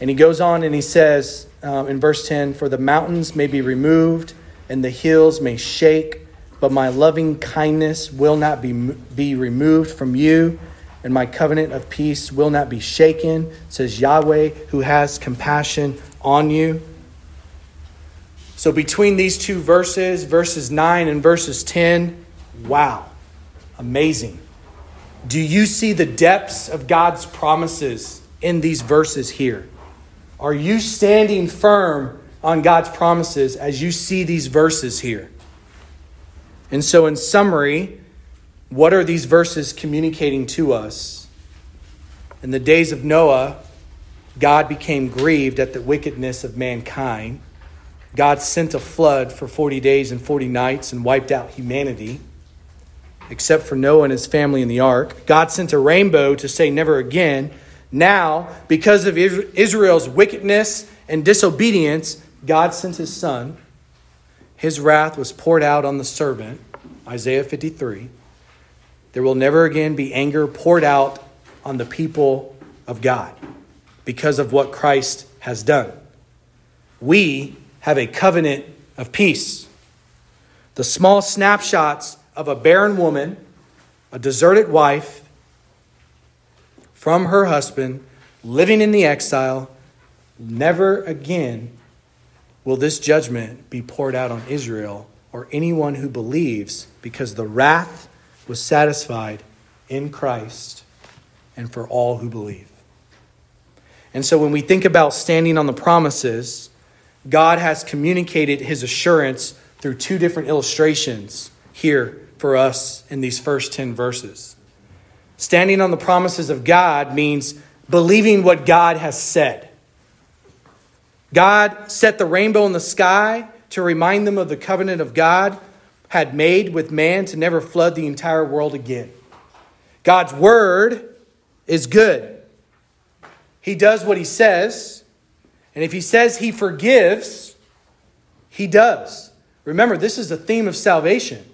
And he goes on and he says um, in verse 10 For the mountains may be removed and the hills may shake, but my loving kindness will not be, be removed from you, and my covenant of peace will not be shaken, says Yahweh, who has compassion on you. So, between these two verses, verses 9 and verses 10, wow, amazing. Do you see the depths of God's promises in these verses here? Are you standing firm on God's promises as you see these verses here? And so, in summary, what are these verses communicating to us? In the days of Noah, God became grieved at the wickedness of mankind. God sent a flood for 40 days and 40 nights and wiped out humanity, except for Noah and his family in the ark. God sent a rainbow to say never again. Now, because of Israel's wickedness and disobedience, God sent his son. His wrath was poured out on the servant, Isaiah 53. There will never again be anger poured out on the people of God because of what Christ has done. We have a covenant of peace. The small snapshots of a barren woman, a deserted wife from her husband, living in the exile, never again will this judgment be poured out on Israel or anyone who believes because the wrath was satisfied in Christ and for all who believe. And so when we think about standing on the promises, God has communicated his assurance through two different illustrations here for us in these first 10 verses. Standing on the promises of God means believing what God has said. God set the rainbow in the sky to remind them of the covenant of God had made with man to never flood the entire world again. God's word is good. He does what he says, and if he says he forgives, he does. Remember, this is the theme of salvation.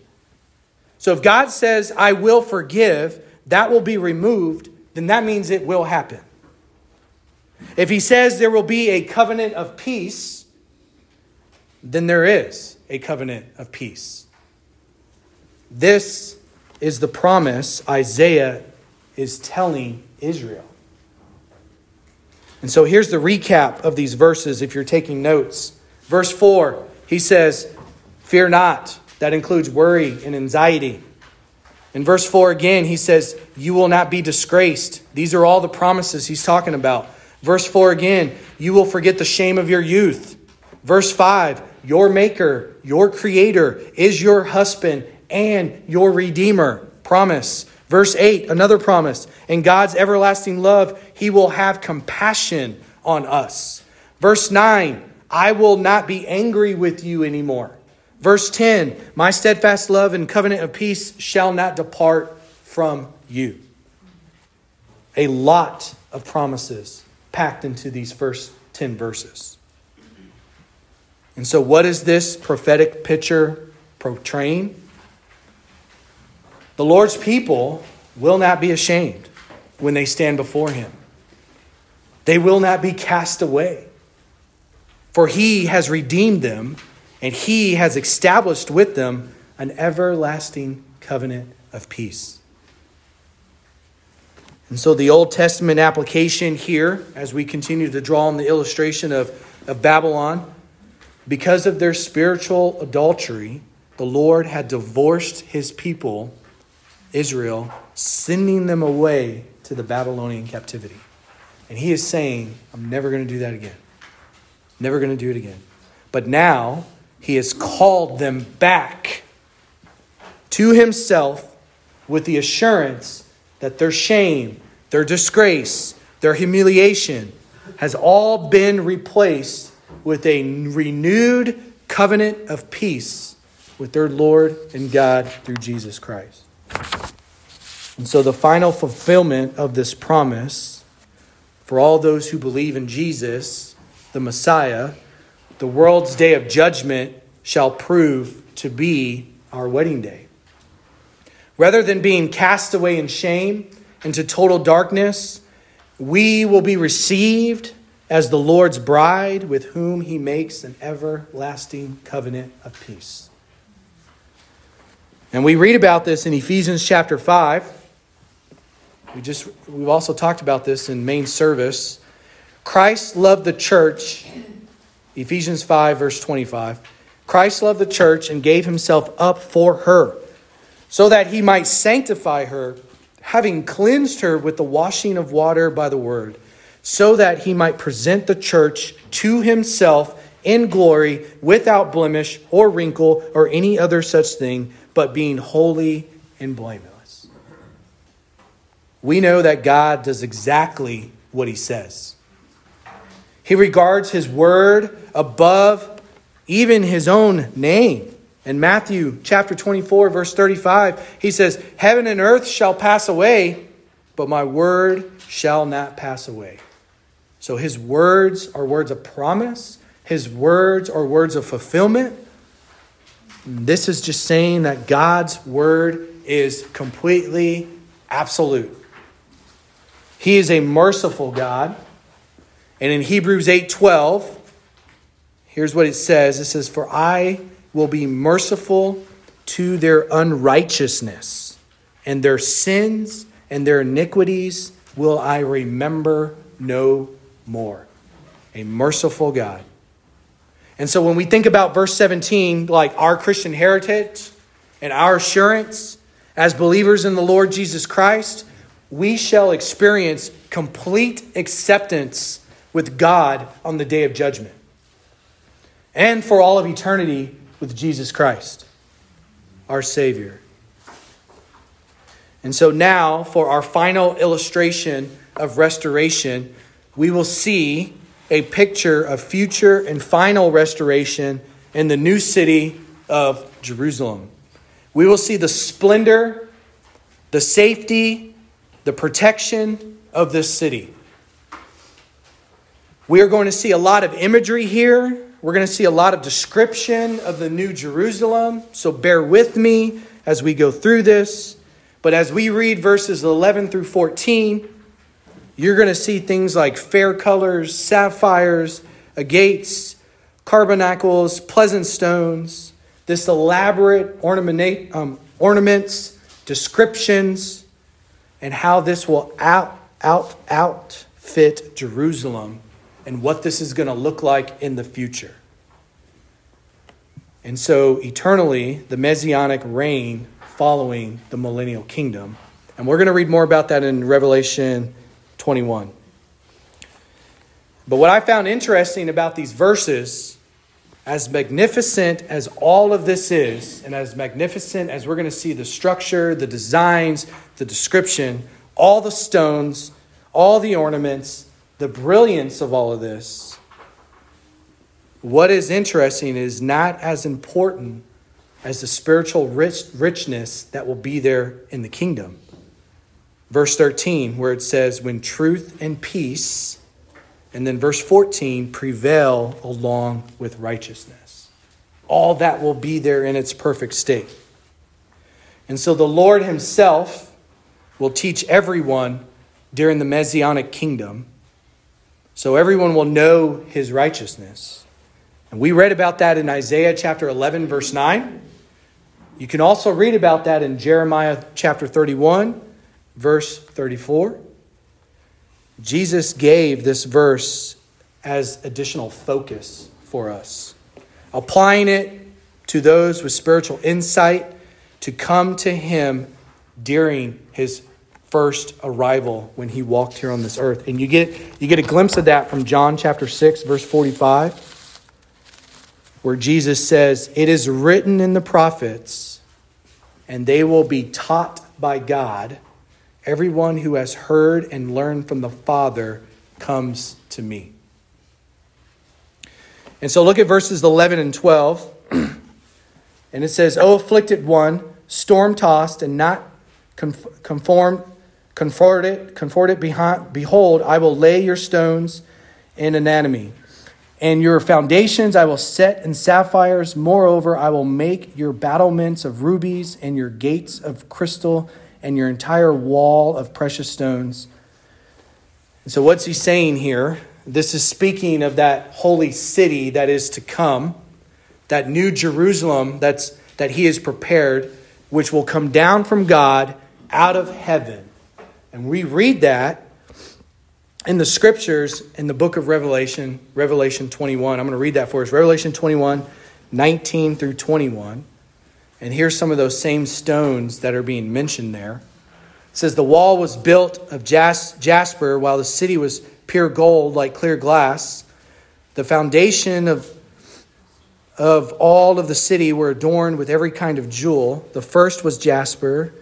So if God says, I will forgive, that will be removed, then that means it will happen. If he says there will be a covenant of peace, then there is a covenant of peace. This is the promise Isaiah is telling Israel. And so here's the recap of these verses if you're taking notes. Verse 4, he says, Fear not. That includes worry and anxiety. In verse 4 again, he says, You will not be disgraced. These are all the promises he's talking about. Verse 4 again, You will forget the shame of your youth. Verse 5, Your Maker, your Creator, is your husband and your Redeemer. Promise. Verse 8, another promise. In God's everlasting love, he will have compassion on us. Verse 9, I will not be angry with you anymore. Verse 10, my steadfast love and covenant of peace shall not depart from you. A lot of promises packed into these first 10 verses. And so, what is this prophetic picture portraying? The Lord's people will not be ashamed when they stand before Him, they will not be cast away. For He has redeemed them, and He has established with them an everlasting covenant of peace. And so, the Old Testament application here, as we continue to draw on the illustration of, of Babylon, because of their spiritual adultery, the Lord had divorced his people Israel, sending them away to the Babylonian captivity. And he is saying, I'm never going to do that again. Never going to do it again. But now he has called them back to himself with the assurance that their shame, their disgrace, their humiliation has all been replaced with a renewed covenant of peace with their Lord and God through Jesus Christ. And so, the final fulfillment of this promise for all those who believe in Jesus, the Messiah, the world's day of judgment shall prove to be our wedding day. Rather than being cast away in shame into total darkness, we will be received as the Lord's bride with whom he makes an everlasting covenant of peace. And we read about this in Ephesians chapter 5. We just we've also talked about this in main service. Christ loved the church. Ephesians 5 verse 25. Christ loved the church and gave himself up for her, so that he might sanctify her, having cleansed her with the washing of water by the word, so that he might present the church to himself in glory, without blemish or wrinkle or any other such thing but being holy and blameless. We know that God does exactly what he says. He regards his word above even his own name. In Matthew chapter 24, verse 35, he says, Heaven and earth shall pass away, but my word shall not pass away. So his words are words of promise, his words are words of fulfillment. This is just saying that God's word is completely absolute. He is a merciful God. And in Hebrews 8:12, here's what it says. It says, "For I will be merciful to their unrighteousness, and their sins and their iniquities will I remember no more." A merciful God. And so when we think about verse 17, like our Christian heritage and our assurance as believers in the Lord Jesus Christ, we shall experience complete acceptance with God on the day of judgment and for all of eternity with Jesus Christ, our Savior. And so now, for our final illustration of restoration, we will see a picture of future and final restoration in the new city of Jerusalem. We will see the splendor, the safety, the protection of this city. We are going to see a lot of imagery here. We're going to see a lot of description of the new Jerusalem. So bear with me as we go through this. But as we read verses 11 through 14, you're going to see things like fair colors, sapphires, agates, carbunacles, pleasant stones, this elaborate ornament, um, ornaments, descriptions, and how this will out, out, outfit Jerusalem and what this is going to look like in the future. And so, eternally, the messianic reign following the millennial kingdom. And we're going to read more about that in Revelation 21. But what I found interesting about these verses, as magnificent as all of this is, and as magnificent as we're going to see the structure, the designs, the description, all the stones, all the ornaments, the brilliance of all of this, what is interesting is not as important as the spiritual rich, richness that will be there in the kingdom. Verse 13, where it says, When truth and peace, and then verse 14, prevail along with righteousness. All that will be there in its perfect state. And so the Lord Himself will teach everyone during the Messianic kingdom, so everyone will know His righteousness. And we read about that in Isaiah chapter 11, verse 9. You can also read about that in Jeremiah chapter 31, verse 34. Jesus gave this verse as additional focus for us, applying it to those with spiritual insight to come to Him during His first arrival when He walked here on this earth. And you get, you get a glimpse of that from John chapter 6, verse 45 where Jesus says, It is written in the prophets, and they will be taught by God. Everyone who has heard and learned from the Father comes to me. And so look at verses 11 and 12. [CLEARS THROAT] and it says, O afflicted one, storm tossed and not conformed, comforted, comforted behind, behold, I will lay your stones in antimony and your foundations I will set in sapphires. Moreover, I will make your battlements of rubies, and your gates of crystal, and your entire wall of precious stones. And so, what's he saying here? This is speaking of that holy city that is to come, that new Jerusalem that's, that he has prepared, which will come down from God out of heaven. And we read that in the scriptures in the book of Revelation, Revelation 21. I'm going to read that for us. Revelation 21, 19 through 21. And here's some of those same stones that are being mentioned there. It says, The wall was built of jas- jasper, while the city was pure gold, like clear glass. The foundation of, of all of the city were adorned with every kind of jewel. The first was jasper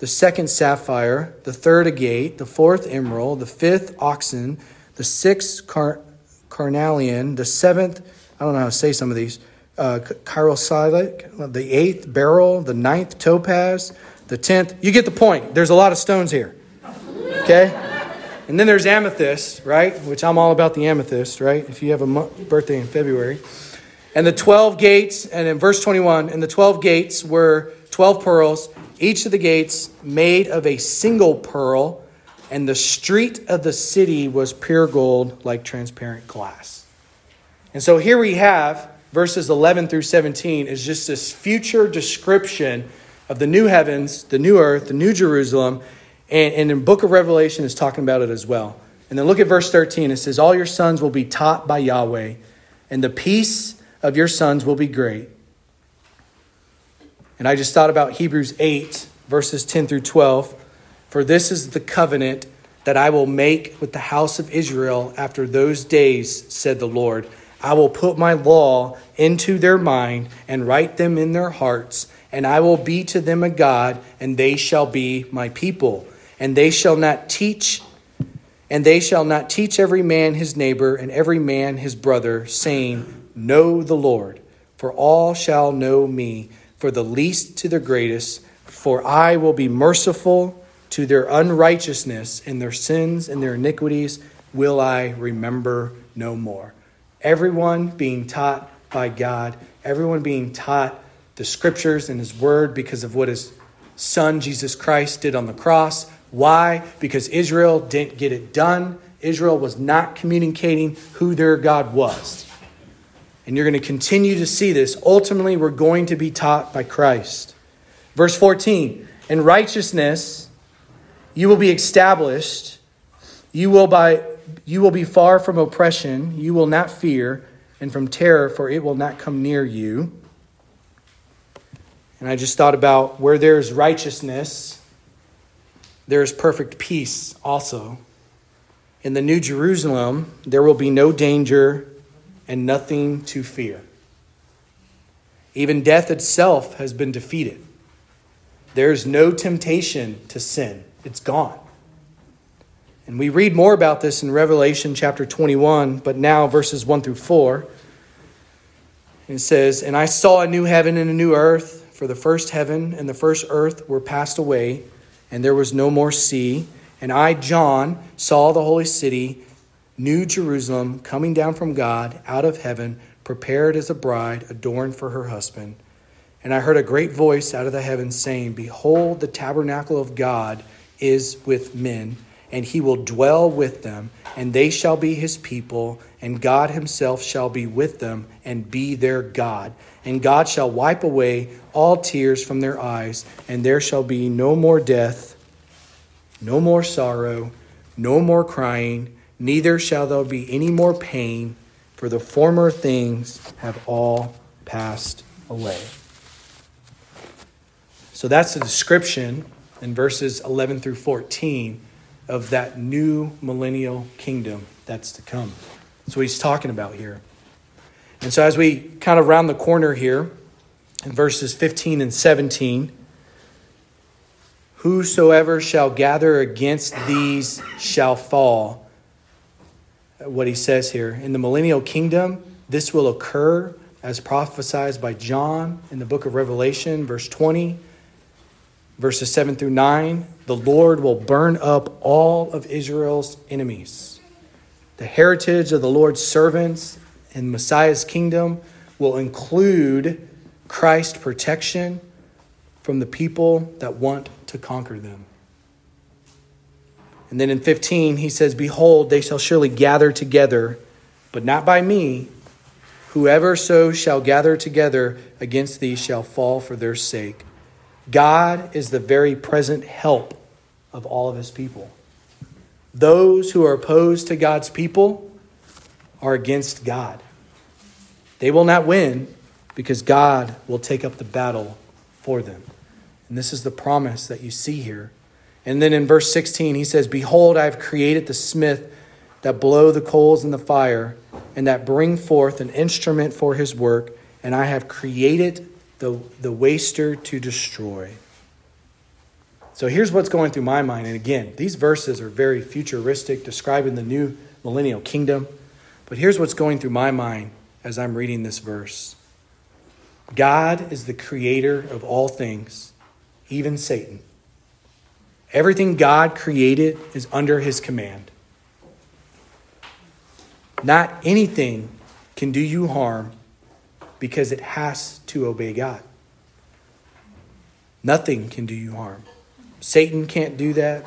the second sapphire, the third agate, the fourth emerald, the fifth oxen, the sixth car- carnelian, the seventh, I don't know how to say some of these, uh, the eighth beryl, the ninth topaz, the tenth. You get the point. There's a lot of stones here. Okay? And then there's amethyst, right? Which I'm all about the amethyst, right? If you have a birthday in February. And the 12 gates, and in verse 21, and the 12 gates were 12 pearls each of the gates made of a single pearl, and the street of the city was pure gold like transparent glass. And so here we have verses 11 through 17 is just this future description of the new heavens, the new earth, the new Jerusalem. And, and in book of Revelation is talking about it as well. And then look at verse 13. It says, All your sons will be taught by Yahweh, and the peace of your sons will be great. And I just thought about Hebrews 8, verses 10 through 12. For this is the covenant that I will make with the house of Israel after those days, said the Lord. I will put my law into their mind and write them in their hearts, and I will be to them a God, and they shall be my people. And they shall not teach and they shall not teach every man his neighbor and every man his brother, saying, Know the Lord, for all shall know me for the least to the greatest, for I will be merciful to their unrighteousness and their sins and their iniquities will I remember no more. Everyone being taught by God, everyone being taught the scriptures and his word because of what his son Jesus Christ did on the cross. Why? Because Israel didn't get it done. Israel was not communicating who their God was. And you're going to continue to see this. Ultimately, we're going to be taught by Christ. Verse 14 In righteousness you will be established. You will, by, you will be far from oppression. You will not fear, and from terror, for it will not come near you. And I just thought about where there's righteousness, there is perfect peace also. In the New Jerusalem, there will be no danger and nothing to fear. Even death itself has been defeated. There's no temptation to sin, it's gone. And we read more about this in Revelation chapter 21, but now verses 1 through 4. And It says, And I saw a new heaven and a new earth, for the first heaven and the first earth were passed away, and there was no more sea. And I, John, saw the holy city, New Jerusalem, coming down from God out of heaven, prepared as a bride adorned for her husband. And I heard a great voice out of the heavens saying, Behold, the tabernacle of God is with men, and he will dwell with them, and they shall be his people, and God himself shall be with them and be their God. And God shall wipe away all tears from their eyes, and there shall be no more death, no more sorrow, no more crying, neither shall there be any more pain, for the former things have all passed away. So that's the description in verses 11 through 14 of that new millennial kingdom that's to come. That's what he's talking about here. And so, as we kind of round the corner here in verses 15 and 17, whosoever shall gather against these shall fall. What he says here in the millennial kingdom, this will occur as prophesied by John in the book of Revelation, verse 20 verses 7 through 9, the Lord will burn up all of Israel's enemies. The heritage of the Lord's servants in Messiah's kingdom will include Christ's protection from the people that want to conquer them. And then in 15, he says, Behold, they shall surely gather together, but not by me. Whoever so shall gather together against thee shall fall for their sake. God is the very present help of all of his people. Those who are opposed to God's people are against God. They will not win because God will take up the battle for them. And this is the promise that you see here. And then in verse 16, he says, Behold, I have created the smith that blow the coals in the fire, and that bring forth an instrument for his work, and I have created the, the waster to destroy. So here's what's going through my mind. And again, these verses are very futuristic, describing the new millennial kingdom. But here's what's going through my mind as I'm reading this verse God is the creator of all things, even Satan. Everything God created is under his command. Not anything can do you harm because it has to obey God. Nothing can do you harm. Satan can't do that.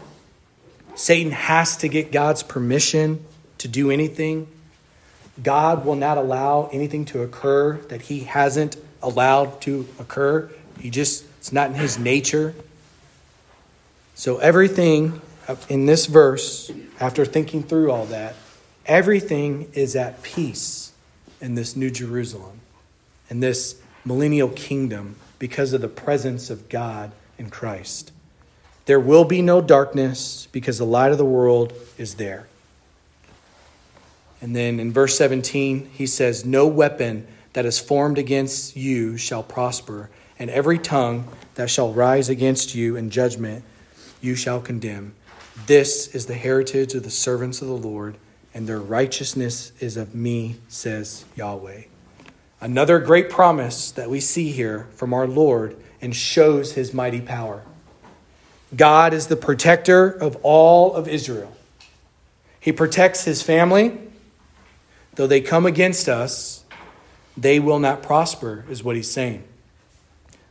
Satan has to get God's permission to do anything. God will not allow anything to occur that he hasn't allowed to occur. He just, it's not in his nature. So, everything in this verse, after thinking through all that, everything is at peace in this New Jerusalem and this millennial kingdom because of the presence of God in Christ. There will be no darkness because the light of the world is there. And then in verse 17, he says, No weapon that is formed against you shall prosper, and every tongue that shall rise against you in judgment you shall condemn. This is the heritage of the servants of the Lord, and their righteousness is of me, says Yahweh. Another great promise that we see here from our Lord and shows his mighty power. God is the protector of all of Israel. He protects his family. Though they come against us, they will not prosper, is what he's saying.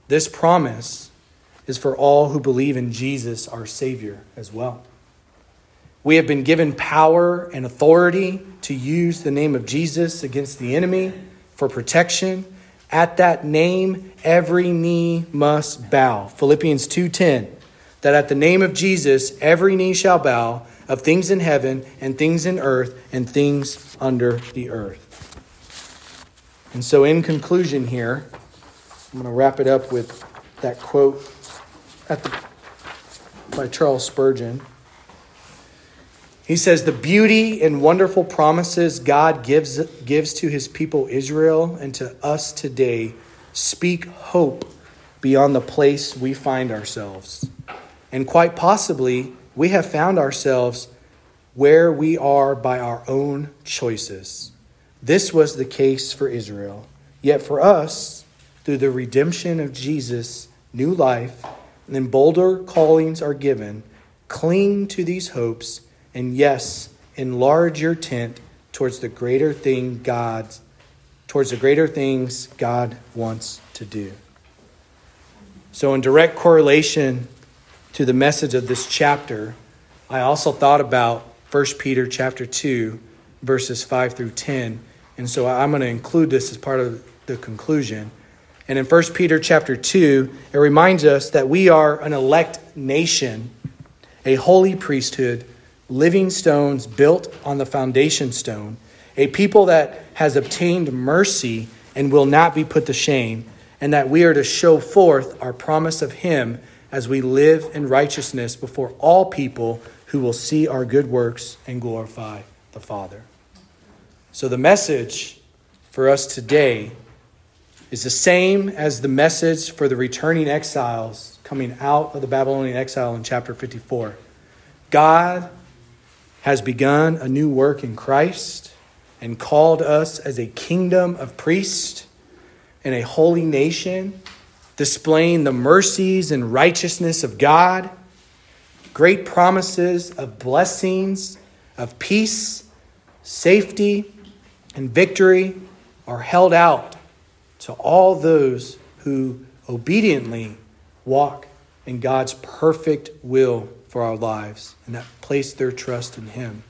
This promise is for all who believe in Jesus, our Savior, as well. We have been given power and authority to use the name of Jesus against the enemy for protection, At that name, every knee must bow. Philippians 2:10. That at the name of Jesus, every knee shall bow of things in heaven and things in earth and things under the earth. And so, in conclusion, here, I'm going to wrap it up with that quote at the, by Charles Spurgeon. He says, The beauty and wonderful promises God gives, gives to his people Israel and to us today speak hope beyond the place we find ourselves. And quite possibly, we have found ourselves where we are by our own choices. This was the case for Israel. Yet for us, through the redemption of Jesus, new life, and then bolder callings are given, cling to these hopes, and yes, enlarge your tent towards the greater thing God towards the greater things God wants to do. So in direct correlation to the message of this chapter, I also thought about 1 Peter chapter 2 verses 5 through 10. And so I'm going to include this as part of the conclusion. And in 1 Peter chapter 2, it reminds us that we are an elect nation, a holy priesthood, living stones built on the foundation stone, a people that has obtained mercy and will not be put to shame, and that we are to show forth our promise of Him as we live in righteousness before all people who will see our good works and glorify the Father. So, the message for us today is the same as the message for the returning exiles coming out of the Babylonian exile in chapter 54. God has begun a new work in Christ and called us as a kingdom of priests and a holy nation, displaying the mercies and righteousness of God great promises of blessings, of peace, safety, and victory are held out to all those who obediently walk in God's perfect will for our lives and that place their trust in Him.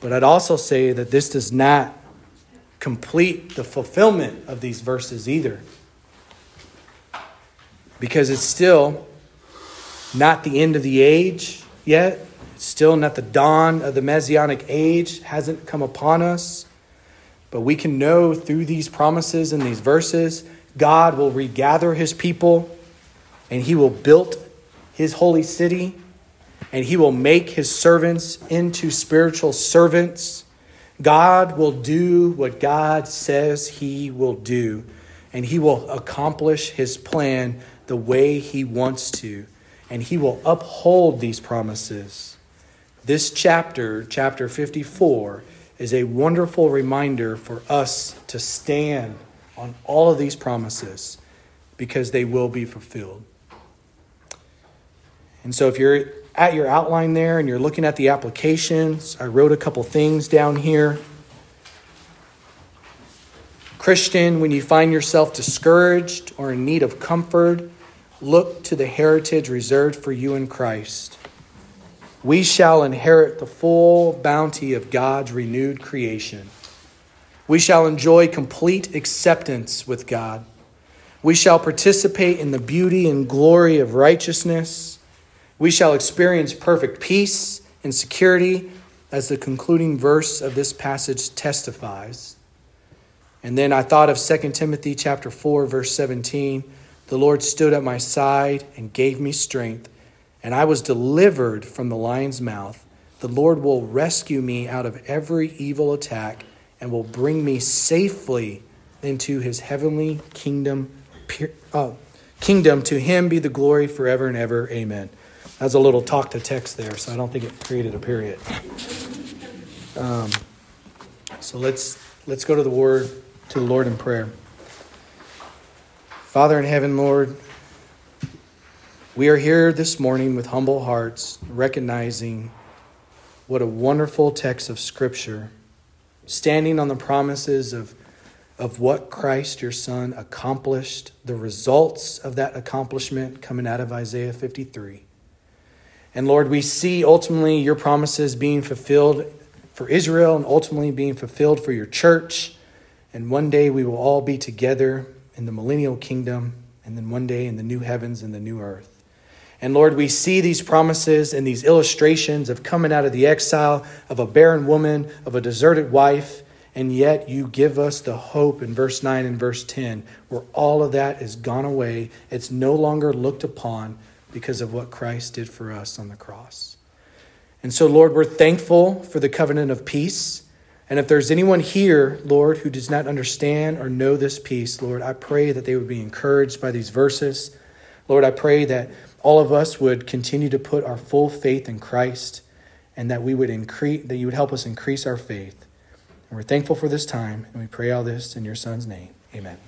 But I'd also say that this does not complete the fulfillment of these verses either. Because it's still not the end of the age yet. It's still not the dawn of the Messianic age, hasn't come upon us. But we can know through these promises and these verses, God will regather his people and he will build his holy city and he will make his servants into spiritual servants. God will do what God says he will do, and he will accomplish his plan the way he wants to and he will uphold these promises. This chapter, chapter 54, is a wonderful reminder for us to stand on all of these promises because they will be fulfilled. And so, if you're at your outline there and you're looking at the applications, I wrote a couple things down here. Christian, when you find yourself discouraged or in need of comfort, Look to the heritage reserved for you in Christ. We shall inherit the full bounty of God's renewed creation. We shall enjoy complete acceptance with God. We shall participate in the beauty and glory of righteousness. We shall experience perfect peace and security, as the concluding verse of this passage testifies. And then I thought of 2 Timothy chapter 4 verse 17 the Lord stood at my side and gave me strength, and I was delivered from the lion's mouth. The Lord will rescue me out of every evil attack and will bring me safely into his heavenly kingdom. Uh, kingdom to him be the glory forever and ever. Amen. That's a little talk to text there, so I don't think it created a period. Um, so let's let's go to the word to the Lord in prayer. Father in heaven, Lord, we are here this morning with humble hearts, recognizing what a wonderful text of Scripture, standing on the promises of, of what Christ, your Son, accomplished, the results of that accomplishment coming out of Isaiah 53. And Lord, we see ultimately your promises being fulfilled for Israel and ultimately being fulfilled for your church And one day we will all be together in the millennial kingdom, and then one day in the new heavens and the new earth. And Lord, we see these promises and these illustrations of coming out of the exile, of a barren woman, of a deserted wife, and yet you give us the hope in verse 9 and verse 10, where all of that is gone away. It's no longer looked upon because of what Christ did for us on the cross. And so, Lord, we're thankful for the covenant of peace. And if there's anyone here, Lord, who does not understand or know this peace, Lord, I pray that they would be encouraged by these verses. Lord, I pray that all of us would continue to put our full faith in Christ and that we would increase that you would help us increase our faith. And we're thankful for this time and we pray all this in your son's name. Amen.